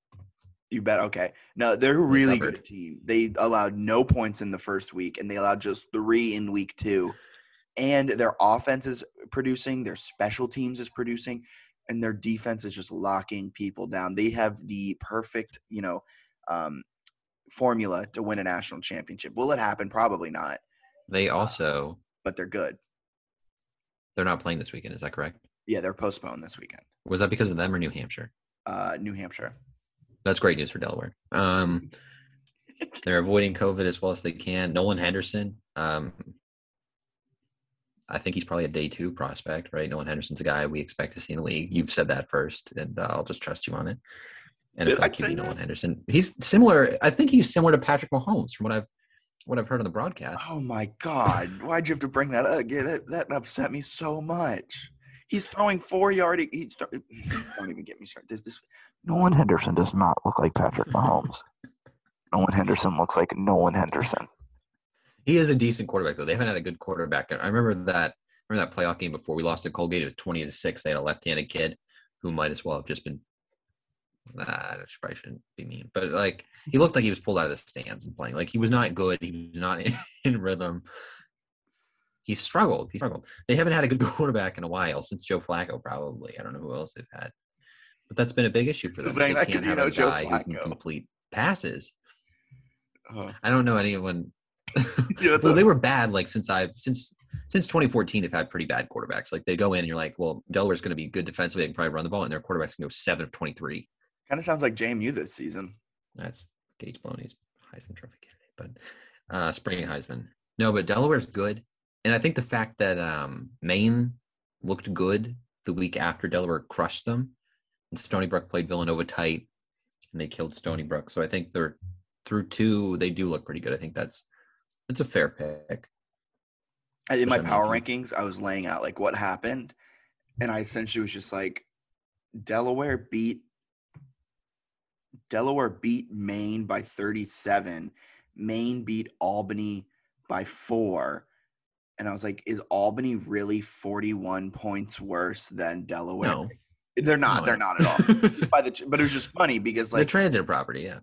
You bet. Okay. No, they're a really covered. good team. They allowed no points in the first week, and they allowed just three in week two. And their offense is producing, their special teams is producing, and their defense is just locking people down. They have the perfect, you know, um, formula to win a national championship. Will it happen? Probably not, They also but they're good. they're not playing this weekend. Is that correct? Yeah, they're postponed this weekend. Was that because of them or New Hampshire? Uh, New Hampshire. That's great news for Delaware. Um, they're avoiding COVID as well as they can. Nolan Henderson. Um, I think he's probably a day two prospect, right? Nolan Henderson's a guy we expect to see in the league. You've said that first, and uh, I'll just trust you on it. And if I QB Nolan? Henderson, he's similar. I think he's similar to Patrick Mahomes from what I've what I've heard on the broadcast. Oh my God! Why'd you have to bring that up? Yeah, that, that upset me so much. He's throwing four yard. He's th- don't even get me started. This, this Nolan Henderson does not look like Patrick Mahomes. Nolan Henderson looks like Nolan Henderson. He is a decent quarterback though. They haven't had a good quarterback. I remember that. Remember that playoff game before we lost to Colgate? It was twenty to six. They had a left-handed kid who might as well have just been. Nah, I probably shouldn't be mean, but like he looked like he was pulled out of the stands and playing. Like he was not good. He was not in, in rhythm. He struggled. He struggled. They haven't had a good quarterback in a while since Joe Flacco. Probably. I don't know who else they've had. But that's been a big issue for them. Saying They can't you have know a Joe guy who can Flacco. complete passes. Uh, I don't know anyone. yeah, well, a- they were bad. Like since I've since since 2014, they've had pretty bad quarterbacks. Like they go in and you're like, well, Delaware's going to be good defensively. They can probably run the ball, and their quarterbacks can go seven of 23. kind of sounds like JMU this season. That's Gage Moloney's Heisman Trophy candidate, but uh, spring Heisman. No, but Delaware's good, and I think the fact that um, Maine looked good the week after Delaware crushed them, and Stony Brook played Villanova tight, and they killed Stony Brook. So I think they're through two. They do look pretty good. I think that's that's a fair pick. I- In my power rankings, I was laying out like what happened, and I essentially was just like, Delaware beat Delaware beat Maine by 37. Maine beat Albany by four. And I was like, is Albany really 41 points worse than Delaware? No, They're not. No, they're not at all. By the, but it was just funny because like the transitive property. Yeah,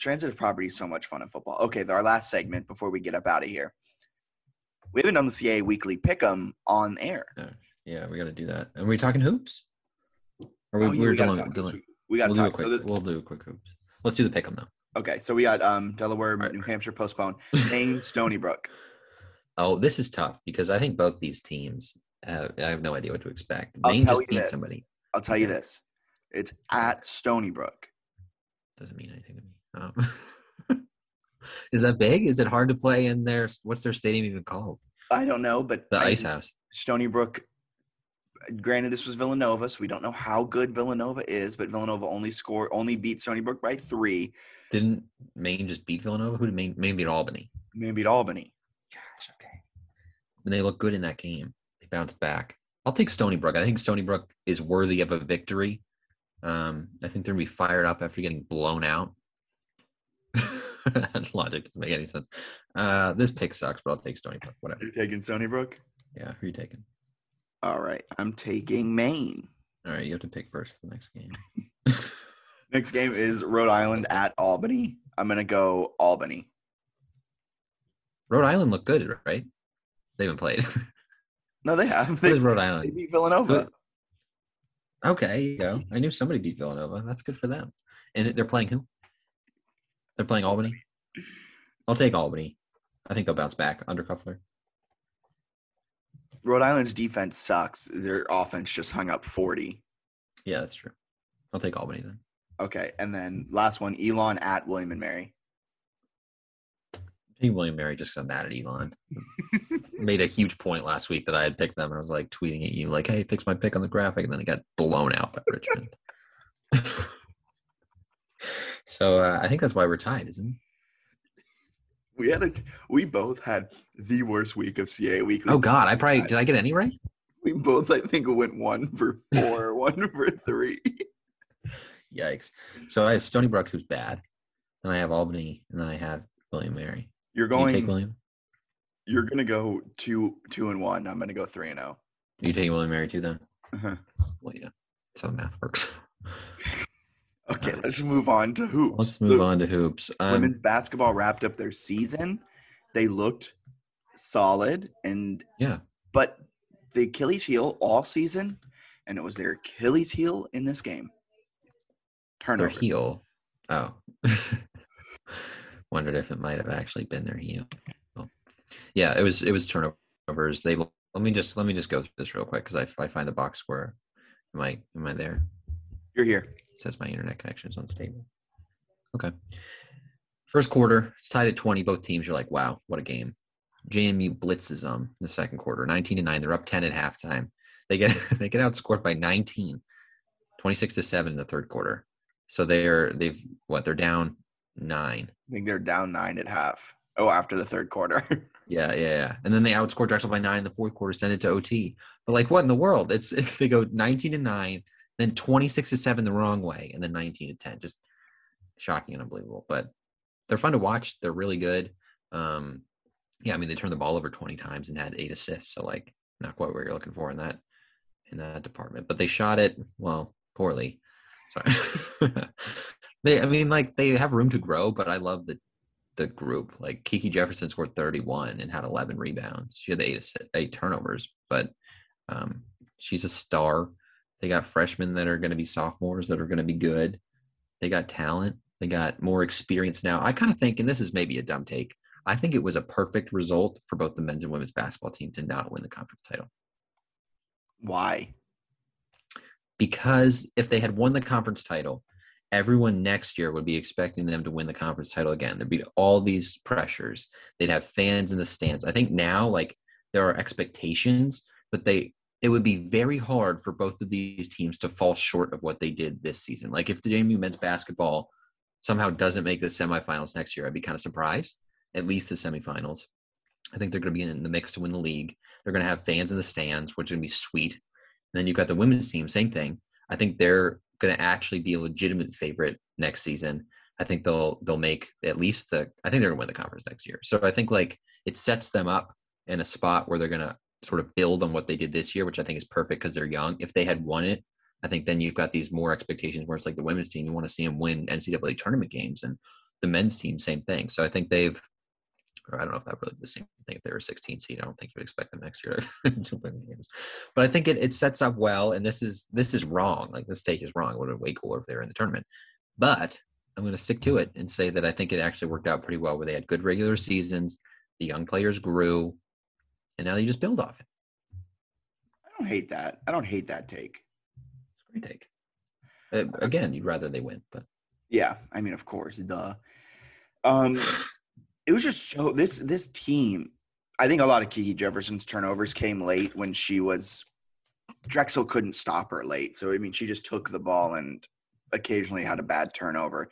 transitive property is so much fun in football. Okay, our last segment before we get up out of here. We haven't done the CA weekly pick'em on air. yeah, we got to do that. And we talking hoops? Or we, Oh, yeah, we're we gotta doing, talk. We got to we'll talk. quick. So this, we'll do a quick hoops. Let's do the pick 'em though. okay, so we got um, Delaware, Right. New Hampshire postponed. Maine, Stony Brook. Oh, this is tough because I think both these teams. Uh, I have no idea what to expect. I'll Maine tell just you beat this. somebody. I'll tell you this: it's at Stony Brook. Doesn't mean anything to me. Um, is that big? Is it hard to play in their? What's their stadium even called? I don't know, but The I- Ice House. Stony Brook. Granted, this was Villanova, so we don't know how good Villanova is, but Villanova only scored, only beat Stony Brook by three. Didn't Maine just beat Villanova? Who did Maine? Maine beat Albany. Maine beat Albany. And they look good in that game. They bounced back. I'll take Stony Brook. I think Stony Brook is worthy of a victory. Um, I think they're gonna be fired up after getting blown out. that logic doesn't make any sense. Uh, this pick sucks, but I'll take Stony Brook. Whatever. You're taking Stony Brook. Yeah, who are you taking? All right, I'm taking Maine. All right, you have to pick first for the next game. Next game is Rhode Island at Albany. I'm gonna go Albany. Rhode Island looked good, right? They haven't played. No, they have. They, Rhode they beat Villanova. Okay, you go. I knew somebody beat Villanova. That's good for them. And they're playing who? They're playing Albany. I'll take Albany. I think they'll bounce back Undercuffler. Rhode Island's defense sucks. Their offense just hung up 40. Yeah, that's true. I'll take Albany then. Okay, and then last one, Elon at William and Mary. I William Mary just got mad at Elon. Made a huge point last week that I had picked them. and I was like tweeting at you, like, "Hey, fix my pick on the graphic," and then it got blown out by Richmond. so uh, I think that's why we're tied, isn't it? We had a, we both had the worst week of CA weekly. Oh God, I probably did. I get any right? We both, I think, went one for four, one for three. Yikes! So I have Stony Brook, who's bad. Then I have Albany, and then I have William Mary. You're Do you going. take William? You're gonna go two, two and one. I'm gonna go three and oh. zero. You take William Mary too, then? Uh-huh. Well, yeah, that's how the math works. Okay, let's move on to hoops. Let's move So on to hoops. Um, Women's basketball wrapped up their season. They looked solid, and yeah, but the Achilles heel all season, and it was their Achilles heel in this game. their Turnover. heel. Oh, wondered if it might have actually been their heel. Yeah, it was. It was turnovers. They let me just let me just go through this real quick because I, I find the box score. Am I am I there? You're here. It says my internet connection is unstable. Okay. First quarter, it's tied at 20. Both teams are like, wow, what a game. JMU blitzes them in the second quarter, 19 to 9. They're up 10 at halftime. They get they get outscored by 19, 26 to 7 in the third quarter. So they're they've what they're down nine. I think they're down nine at half. Oh, after the third quarter. Yeah, yeah, yeah. And then they outscored Drexel by nine in the fourth quarter, send it to OT. But like, what in the world? It's if they go 19 to nine, then 26 to seven the wrong way, and then 19 to 10. Just shocking and unbelievable. But they're fun to watch. They're really good. Um, yeah, I mean, they turned the ball over 20 times and had eight assists. So like, not quite what you're looking for in that in that department. But they shot it well poorly. Sorry. they, I mean, like they have room to grow, but I love the the group. Like Kiki Jefferson scored 31 and had 11 rebounds. She had eight eight turnovers, but um, she's a star. They got freshmen that are going to be sophomores that are going to be good. They got talent. They got more experience now. I kind of think, and this is maybe a dumb take, I think it was a perfect result for both the men's and women's basketball team to not win the conference title. Why? Because if they had won the conference title, everyone next year would be expecting them to win the conference title again. There'd be all these pressures. They'd have fans in the stands. I think now, like, there are expectations, but they it would be very hard for both of these teams to fall short of what they did this season. Like if the JMU men's basketball somehow doesn't make the semifinals next year, I'd be kind of surprised. At least the semifinals. I think they're going to be in the mix to win the league. They're going to have fans in the stands, which is going to be sweet. And then you've got the women's team, same thing. I think they're going to actually be a legitimate favorite next season. I think they'll they'll make at least the. I think they're going to win the conference next year. So I think like it sets them up in a spot where they're going to sort of build on what they did this year, which I think is perfect because they're young. If they had won it, I think then you've got these more expectations where it's like the women's team, you want to see them win NCAA tournament games, and the men's team, same thing. So I think they've, I don't know if that really the same thing. If they were 16 seed, I don't think you would expect them next year to win games. But I think it, it sets up well, and this is this is wrong. Like this take is wrong. It would have been way cooler if they were in the tournament. But I'm going to stick to it and say that I think it actually worked out pretty well, where they had good regular seasons, the young players grew, and now you just build off it. I don't hate that. I don't hate that take. It's a great take. Uh, again, you'd rather they win, but Yeah, I mean, of course, duh. Um, it was just so this this team. I think a lot of Kiki Jefferson's turnovers came late when she was Drexel couldn't stop her late. So I mean, she just took the ball and occasionally had a bad turnover.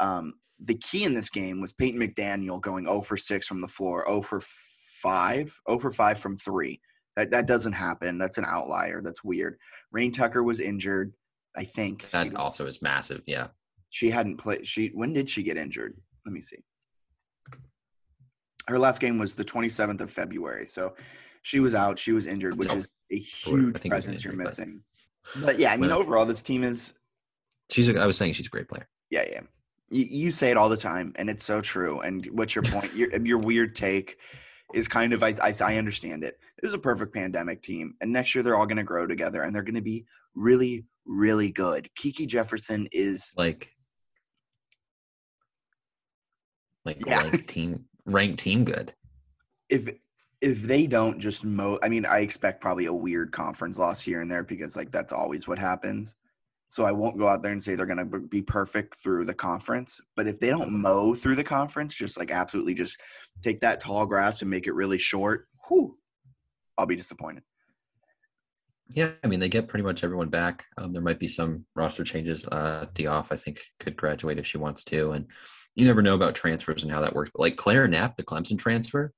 Um, the key in this game was Peyton McDaniel going 0 for 6 from the floor, 0 for 5, 0 for 5 from 3. That that doesn't happen. That's an outlier. That's weird. Rain Tucker was injured, I think. that also is massive. Yeah. she hadn't played. She when did she get injured? Let me see. Her last game was the 27th of February, so she was out. She was injured, which Oh, is a huge presence you're injured, but- missing. But yeah, I mean, Well- overall, this team is She's a, I was saying she's a great player. yeah, yeah. You, you say it all the time, and it's so true. And what's your point? your your weird take is kind of I, I I understand it. This is a perfect pandemic team, and next year they're all going to grow together, and they're going to be really really good. Kiki Jefferson is Like, like Yeah. ranked team, ranked team good. if if they don't just mo I mean, I expect probably a weird conference loss here and there because like that's always what happens. So I won't go out there and say they're going to be perfect through the conference, but if they don't mow through the conference, just like absolutely just take that tall grass and make it really short, whew, I'll be disappointed. Yeah, I mean they get pretty much everyone back. Um, there might be some roster changes. Uh, Dioff, I think, could graduate if she wants to, and you never know about transfers and how that works. But like Claire Neff, the Clemson transfer,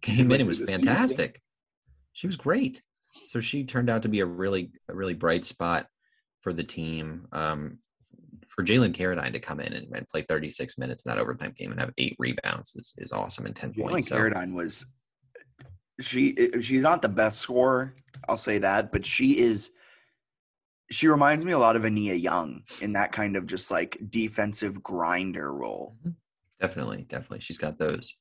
came in and was fantastic. She was great. So she turned out to be a really, a really bright spot for the team. Um, for Jalen Carradine to come in and, and play 36 minutes in that overtime game and have eight rebounds is, is awesome and 10 Jalen points. So, Carradine was she she's not the best scorer, I'll say that, but she is she reminds me a lot of Ania Young in that kind of just like defensive grinder role. Mm-hmm. definitely, definitely, she's got those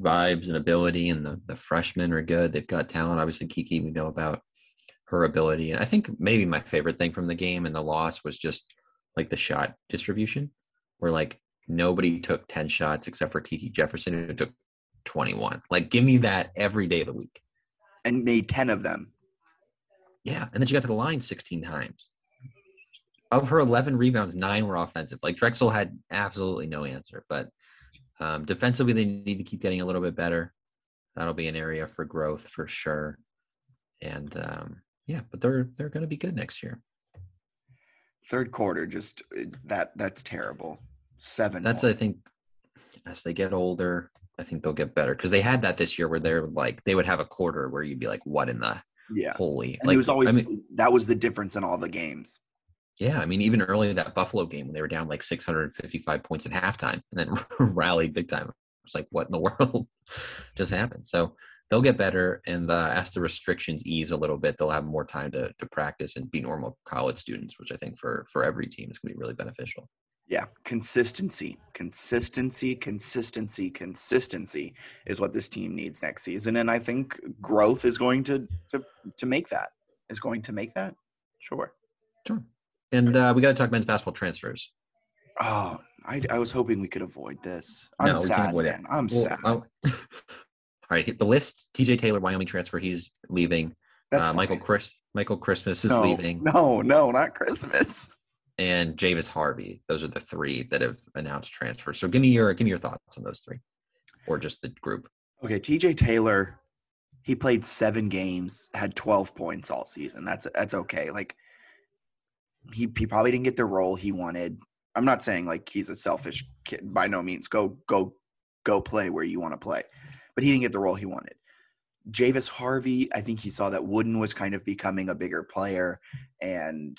vibes and ability, and the the freshmen are good. They've got talent. Obviously, Kiki, we know about her ability, and I think maybe my favorite thing from the game and the loss was just like the shot distribution, where like nobody took ten shots except for Kiki Jefferson, who took twenty one. Like, give me that every day of the week. And made 10 of them. Yeah, and then she got to the line 16 times. Of her 11 rebounds, nine were offensive. Like Drexel had absolutely no answer, but um, defensively, they need to keep getting a little bit better. That'll be an area for growth for sure. And um, yeah, but they're they're going to be good next year. Third quarter just uh, that that's terrible. 7 That's more. I think as they get older, I think they'll get better because they had that this year where they're like they would have a quarter where you'd be like, what in the yeah. holy? And like it was always I mean, that was the difference in all the games. Yeah, I mean, even early that Buffalo game when they were down like 655 points at halftime and then rallied big time. It's like, what in the world just happened? So they'll get better, and uh, as the restrictions ease a little bit, they'll have more time to to practice and be normal college students, which I think for for every team is going to be really beneficial. Yeah, consistency, consistency, consistency, consistency is what this team needs next season, and I think growth is going to to to make that is going to make that. Sure. Sure. And uh, we got to talk men's basketball transfers. Oh, I, I was hoping we could avoid this. I'm No, we can't sad, avoid it. man. I'm Well, sad. I'll- all right, hit the list. TJ Taylor, Wyoming transfer. He's leaving. That's uh, Michael. Chris Michael Christmas is no, leaving. No, no, not Christmas. And Javis Harvey. Those are the three that have announced transfers. So give me your give me your thoughts on those three, or just the group. Okay, TJ Taylor, he played seven games, had 12 points all season. That's that's okay. Like he he probably didn't get the role he wanted. I'm not saying like he's a selfish kid by no means. Go go go play where you want to play. But he didn't get the role he wanted. Javis Harvey, I think he saw that Wooden was kind of becoming a bigger player and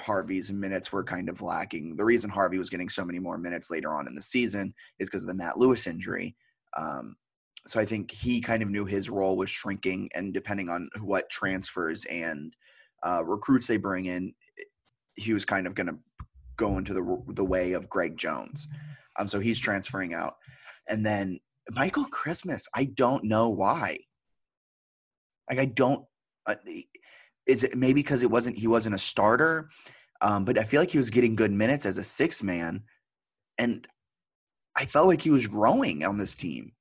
Harvey's minutes were kind of lacking. The reason Harvey was getting so many more minutes later on in the season is because of the Matt Lewis injury. Um, so I think he kind of knew his role was shrinking, and depending on what transfers and uh, recruits they bring in, he was kind of going to go into the the way of Greg Jones. Um, so he's transferring out, and then Michael Christmas. I don't know why. Like I don't. Uh, is it maybe because it wasn't he wasn't a starter, um, but I feel like he was getting good minutes as a six man, and I felt like he was growing on this team.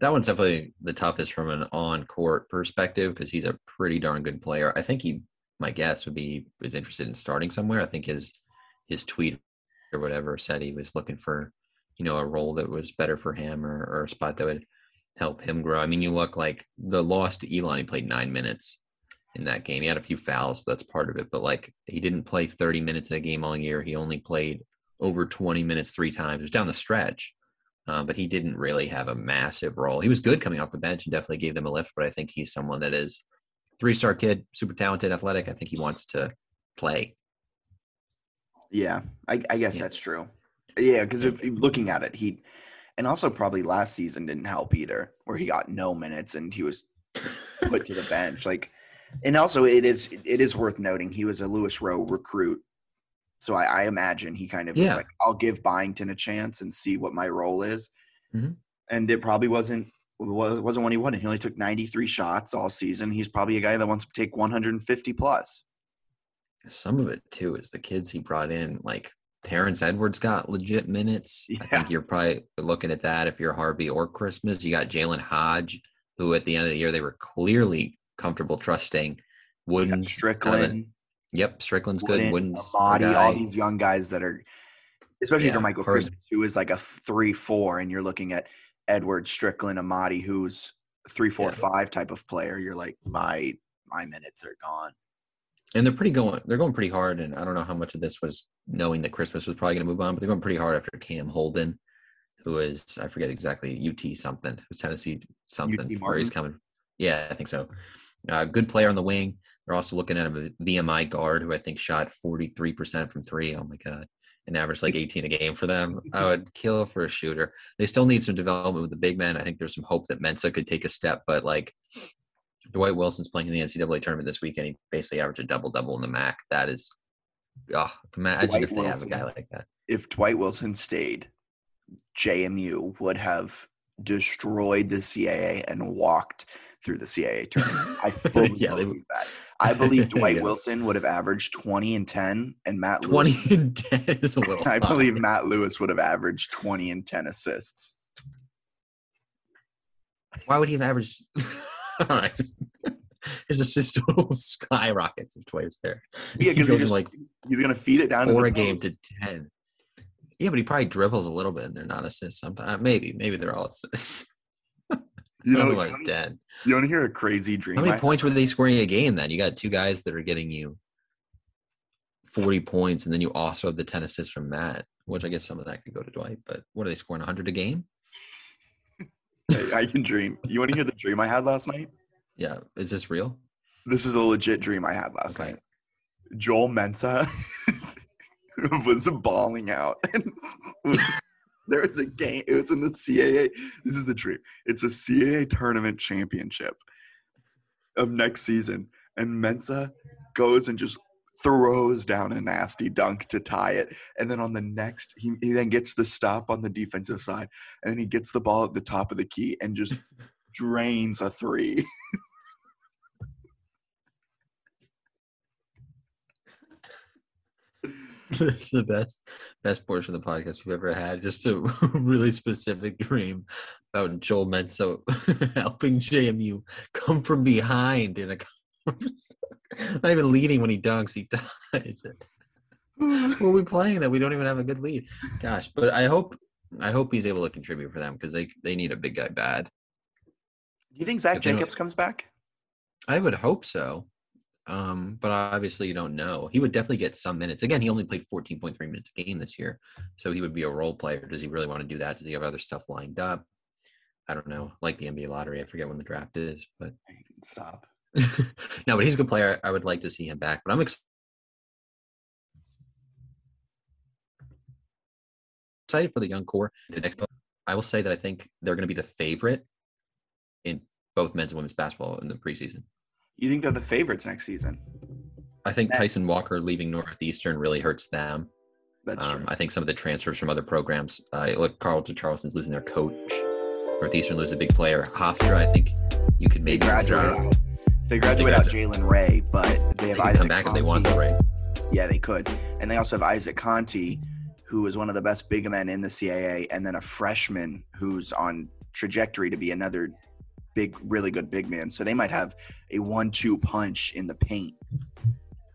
That one's definitely the toughest from an on-court perspective because he's a pretty darn good player. I think he, my guess would be, is interested in starting somewhere. I think his his tweet or whatever said he was looking for, you know, a role that was better for him or, or a spot that would help him grow. I mean, you look like the loss to Elon. He played nine minutes in that game. He had a few fouls, so that's part of it. But like, he didn't play 30 minutes in a game all year. He only played over 20 minutes three times. It was down the stretch. Uh, but he didn't really have a massive role. He was good coming off the bench and definitely gave them a lift. But I think he's someone that is three star kid, super talented, athletic. I think he wants to play. Yeah, I, I guess Yeah. that's true. Yeah, because if looking at it, he and also probably last season didn't help either, where he got no minutes and he was put to the bench. Like, and also it is it is worth noting he was a Louis Rowe recruit, so I, I imagine he kind of was like, I'll give Byington a chance and see what my role is, Mhm. and it probably wasn't was wasn't what he wanted. He only took 93 shots all season. He's probably a guy that wants to take 150 plus. Some of it too is the kids he brought in, like Terrence Edwards got legit minutes. I think you're probably looking at that if you're Harvey or Christmas. You got Jalen Hodge, who at the end of the year they were clearly comfortable trusting. Wooden kind of Strickland. Yep, Strickland's good. Wooden, Wooden's a Amadi, all these young guys that are, especially for Michael Christmas, who is like a three four, and you're looking at Edwards, Strickland, Amadi, who's three four Yeah. five type of player. You're like, my my minutes are gone. and they're pretty going they're going pretty hard and i don't know how much of this was knowing that christmas was probably going to move on but they're going pretty hard after cam holden who is i forget exactly ut something was tennessee something where he's coming. Yeah i think so. Uh, good player on the wing. They're also looking at a vmi guard who i think shot 43% from three. Oh my god. And average like 18 a game for them. I would kill for a shooter. They still need some development with the big men. I think there's some hope that mensa could take a step but like Dwight Wilson's playing in the NCAA tournament this weekend. He basically averaged a double double in the MAC. That is, oh, imagine Dwight if they have a guy like that. If Dwight Wilson stayed, JMU would have destroyed the CAA and walked through the CAA tournament. I fully Yeah, they believe that. I believe Dwight Yeah. Wilson would have averaged 20 and 10, and Matt Twenty Lewis, and ten is a little. I high. believe Matt Lewis would have averaged 20 and 10 assists. Why would he have averaged? All right, his assist total skyrockets if Dwight's there. Yeah, because he from like he's gonna feed it down four to a game post. to ten. Yeah, but he probably dribbles a little bit, and they're not assists. Sometimes uh, maybe, maybe they're all assists. You know, you Otherwise, dead. you want to hear a crazy dream? How many I points were they scoring a game then? You got two guys that are getting you 40 points, and then you also have the 10 assists from Matt, which I guess some of that could go to Dwight. But what are they scoring 100 a game? I can dream. You want to hear the dream I had last night? Yeah. Is this real? This is a legit dream I had last Okay. night. Joel Mensa was bawling out. And was, there was a game. It was in the CAA. This is the dream. It's a CAA tournament championship of next season, and Mensa goes and just throws down a nasty dunk to tie it. And then on the next, he, he then gets the stop on the defensive side, and then he gets the ball at the top of the key and just drains a three. this is the best best portion of the podcast we've ever had. Just a really specific dream about Joel Menso helping JMU come from behind in a not even leading when he dunks, he dies it. Who are we playing that we don't even have a good lead? Gosh, but I hope I hope he's able to contribute for them because they they need a big guy bad. Do you think Zach If Jacobs comes back? I would hope so. Um, but obviously you don't know. He would definitely get some minutes. Again, he only played 14.3 minutes a game this year. So he would be a role player. Does he really want to do that? Does he have other stuff lined up? I don't know. Like the NBA lottery. I forget when the draft is, but Stop. no, but he's a good player. I would like to see him back. But I'm excited. Excited for the young core. The next, I will say that I think they're going to be the favorite in both men's and women's basketball in the preseason. You think they're the favorites next season? I think Tyson Walker leaving Northeastern really hurts them. That's Um, true. I think some of the transfers from other programs, uh, look, Carlton Charleston's losing their coach. Northeastern loses a big player. Hofstra, I think you could They maybe graduate out. They graduate out graduate. Jalen Ray, but they They have can Isaac come back if they want, though, right? Yeah, they could. And they also have Isaac Kante, who is one of the best big men in the CAA, and then a freshman who's on trajectory to be another big, really good big man. So they might have a one-two punch in the paint.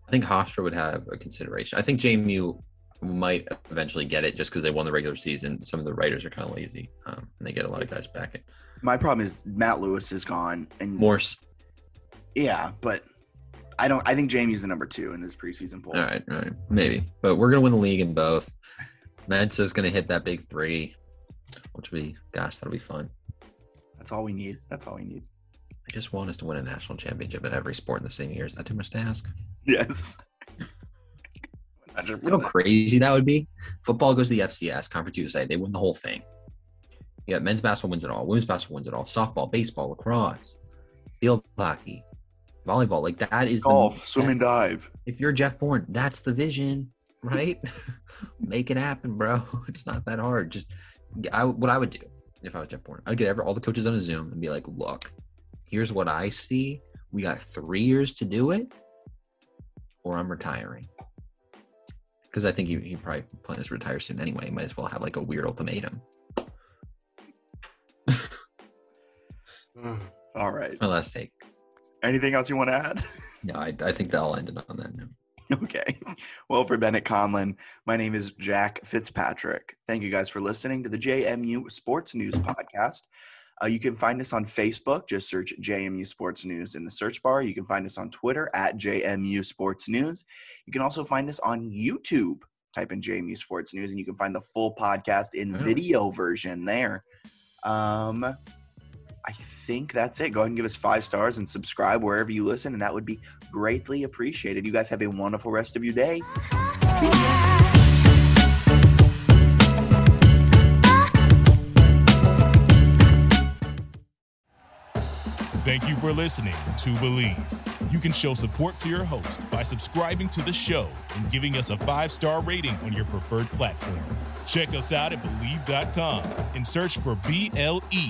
I think Hofstra would have a consideration. I think JMU might eventually get it just because they won the regular season. Some of the writers are kind of lazy, um, and they get a lot of guys back. In. My problem is Matt Lewis is gone, and Morse. yeah, but I don't. I think Jamie's the number two in this preseason poll. All right, all right, maybe, but we're gonna win the league in both. Mensa's gonna hit that big three, which will be, gosh, that'll be fun. That's all we need. That's all we need. I just want us to win a national championship in every sport in the same year. Is that too much to ask? Yes. You know how crazy that would be? Football goes to the FCS, Conference USA. They win the whole thing. Yeah, men's basketball wins it all. Women's basketball wins it all. Softball, baseball, lacrosse, field hockey, volleyball. Like that is the- Golf, swim that- and dive. If you're Jeff Bourne, that's the vision, right? Make it happen, bro. It's not that hard. Just I, what I would do if I was Jeff Bourne, I'd get every, all the coaches on a Zoom and be like, "Look, here's what I see. We got three years to do it, or I'm retiring." Because I think he, he probably plans to retire soon anyway. Might as well have like a weird ultimatum. All right. My last take. Anything else you want to add? No, I, I think that'll end it on that note. Okay. Well, for Bennett Conlin, my name is Jack Fitzpatrick. Thank you guys for listening to the JMU Sports News Podcast. Uh, you can find us on Facebook. Just search JMU Sports News in the search bar. You can find us on Twitter at JMU Sports News. You can also find us on YouTube. Type in JMU Sports News, and you can find the full podcast in Oh. video version there. Um, I think that's it. Go ahead and give us five stars and subscribe wherever you listen, and that would be greatly appreciated. You guys have a wonderful rest of your day. Thank you for listening to Bleav. You can show support to your host by subscribing to the show and giving us a five star rating on your preferred platform. Check us out at Bleav.com and search for B L E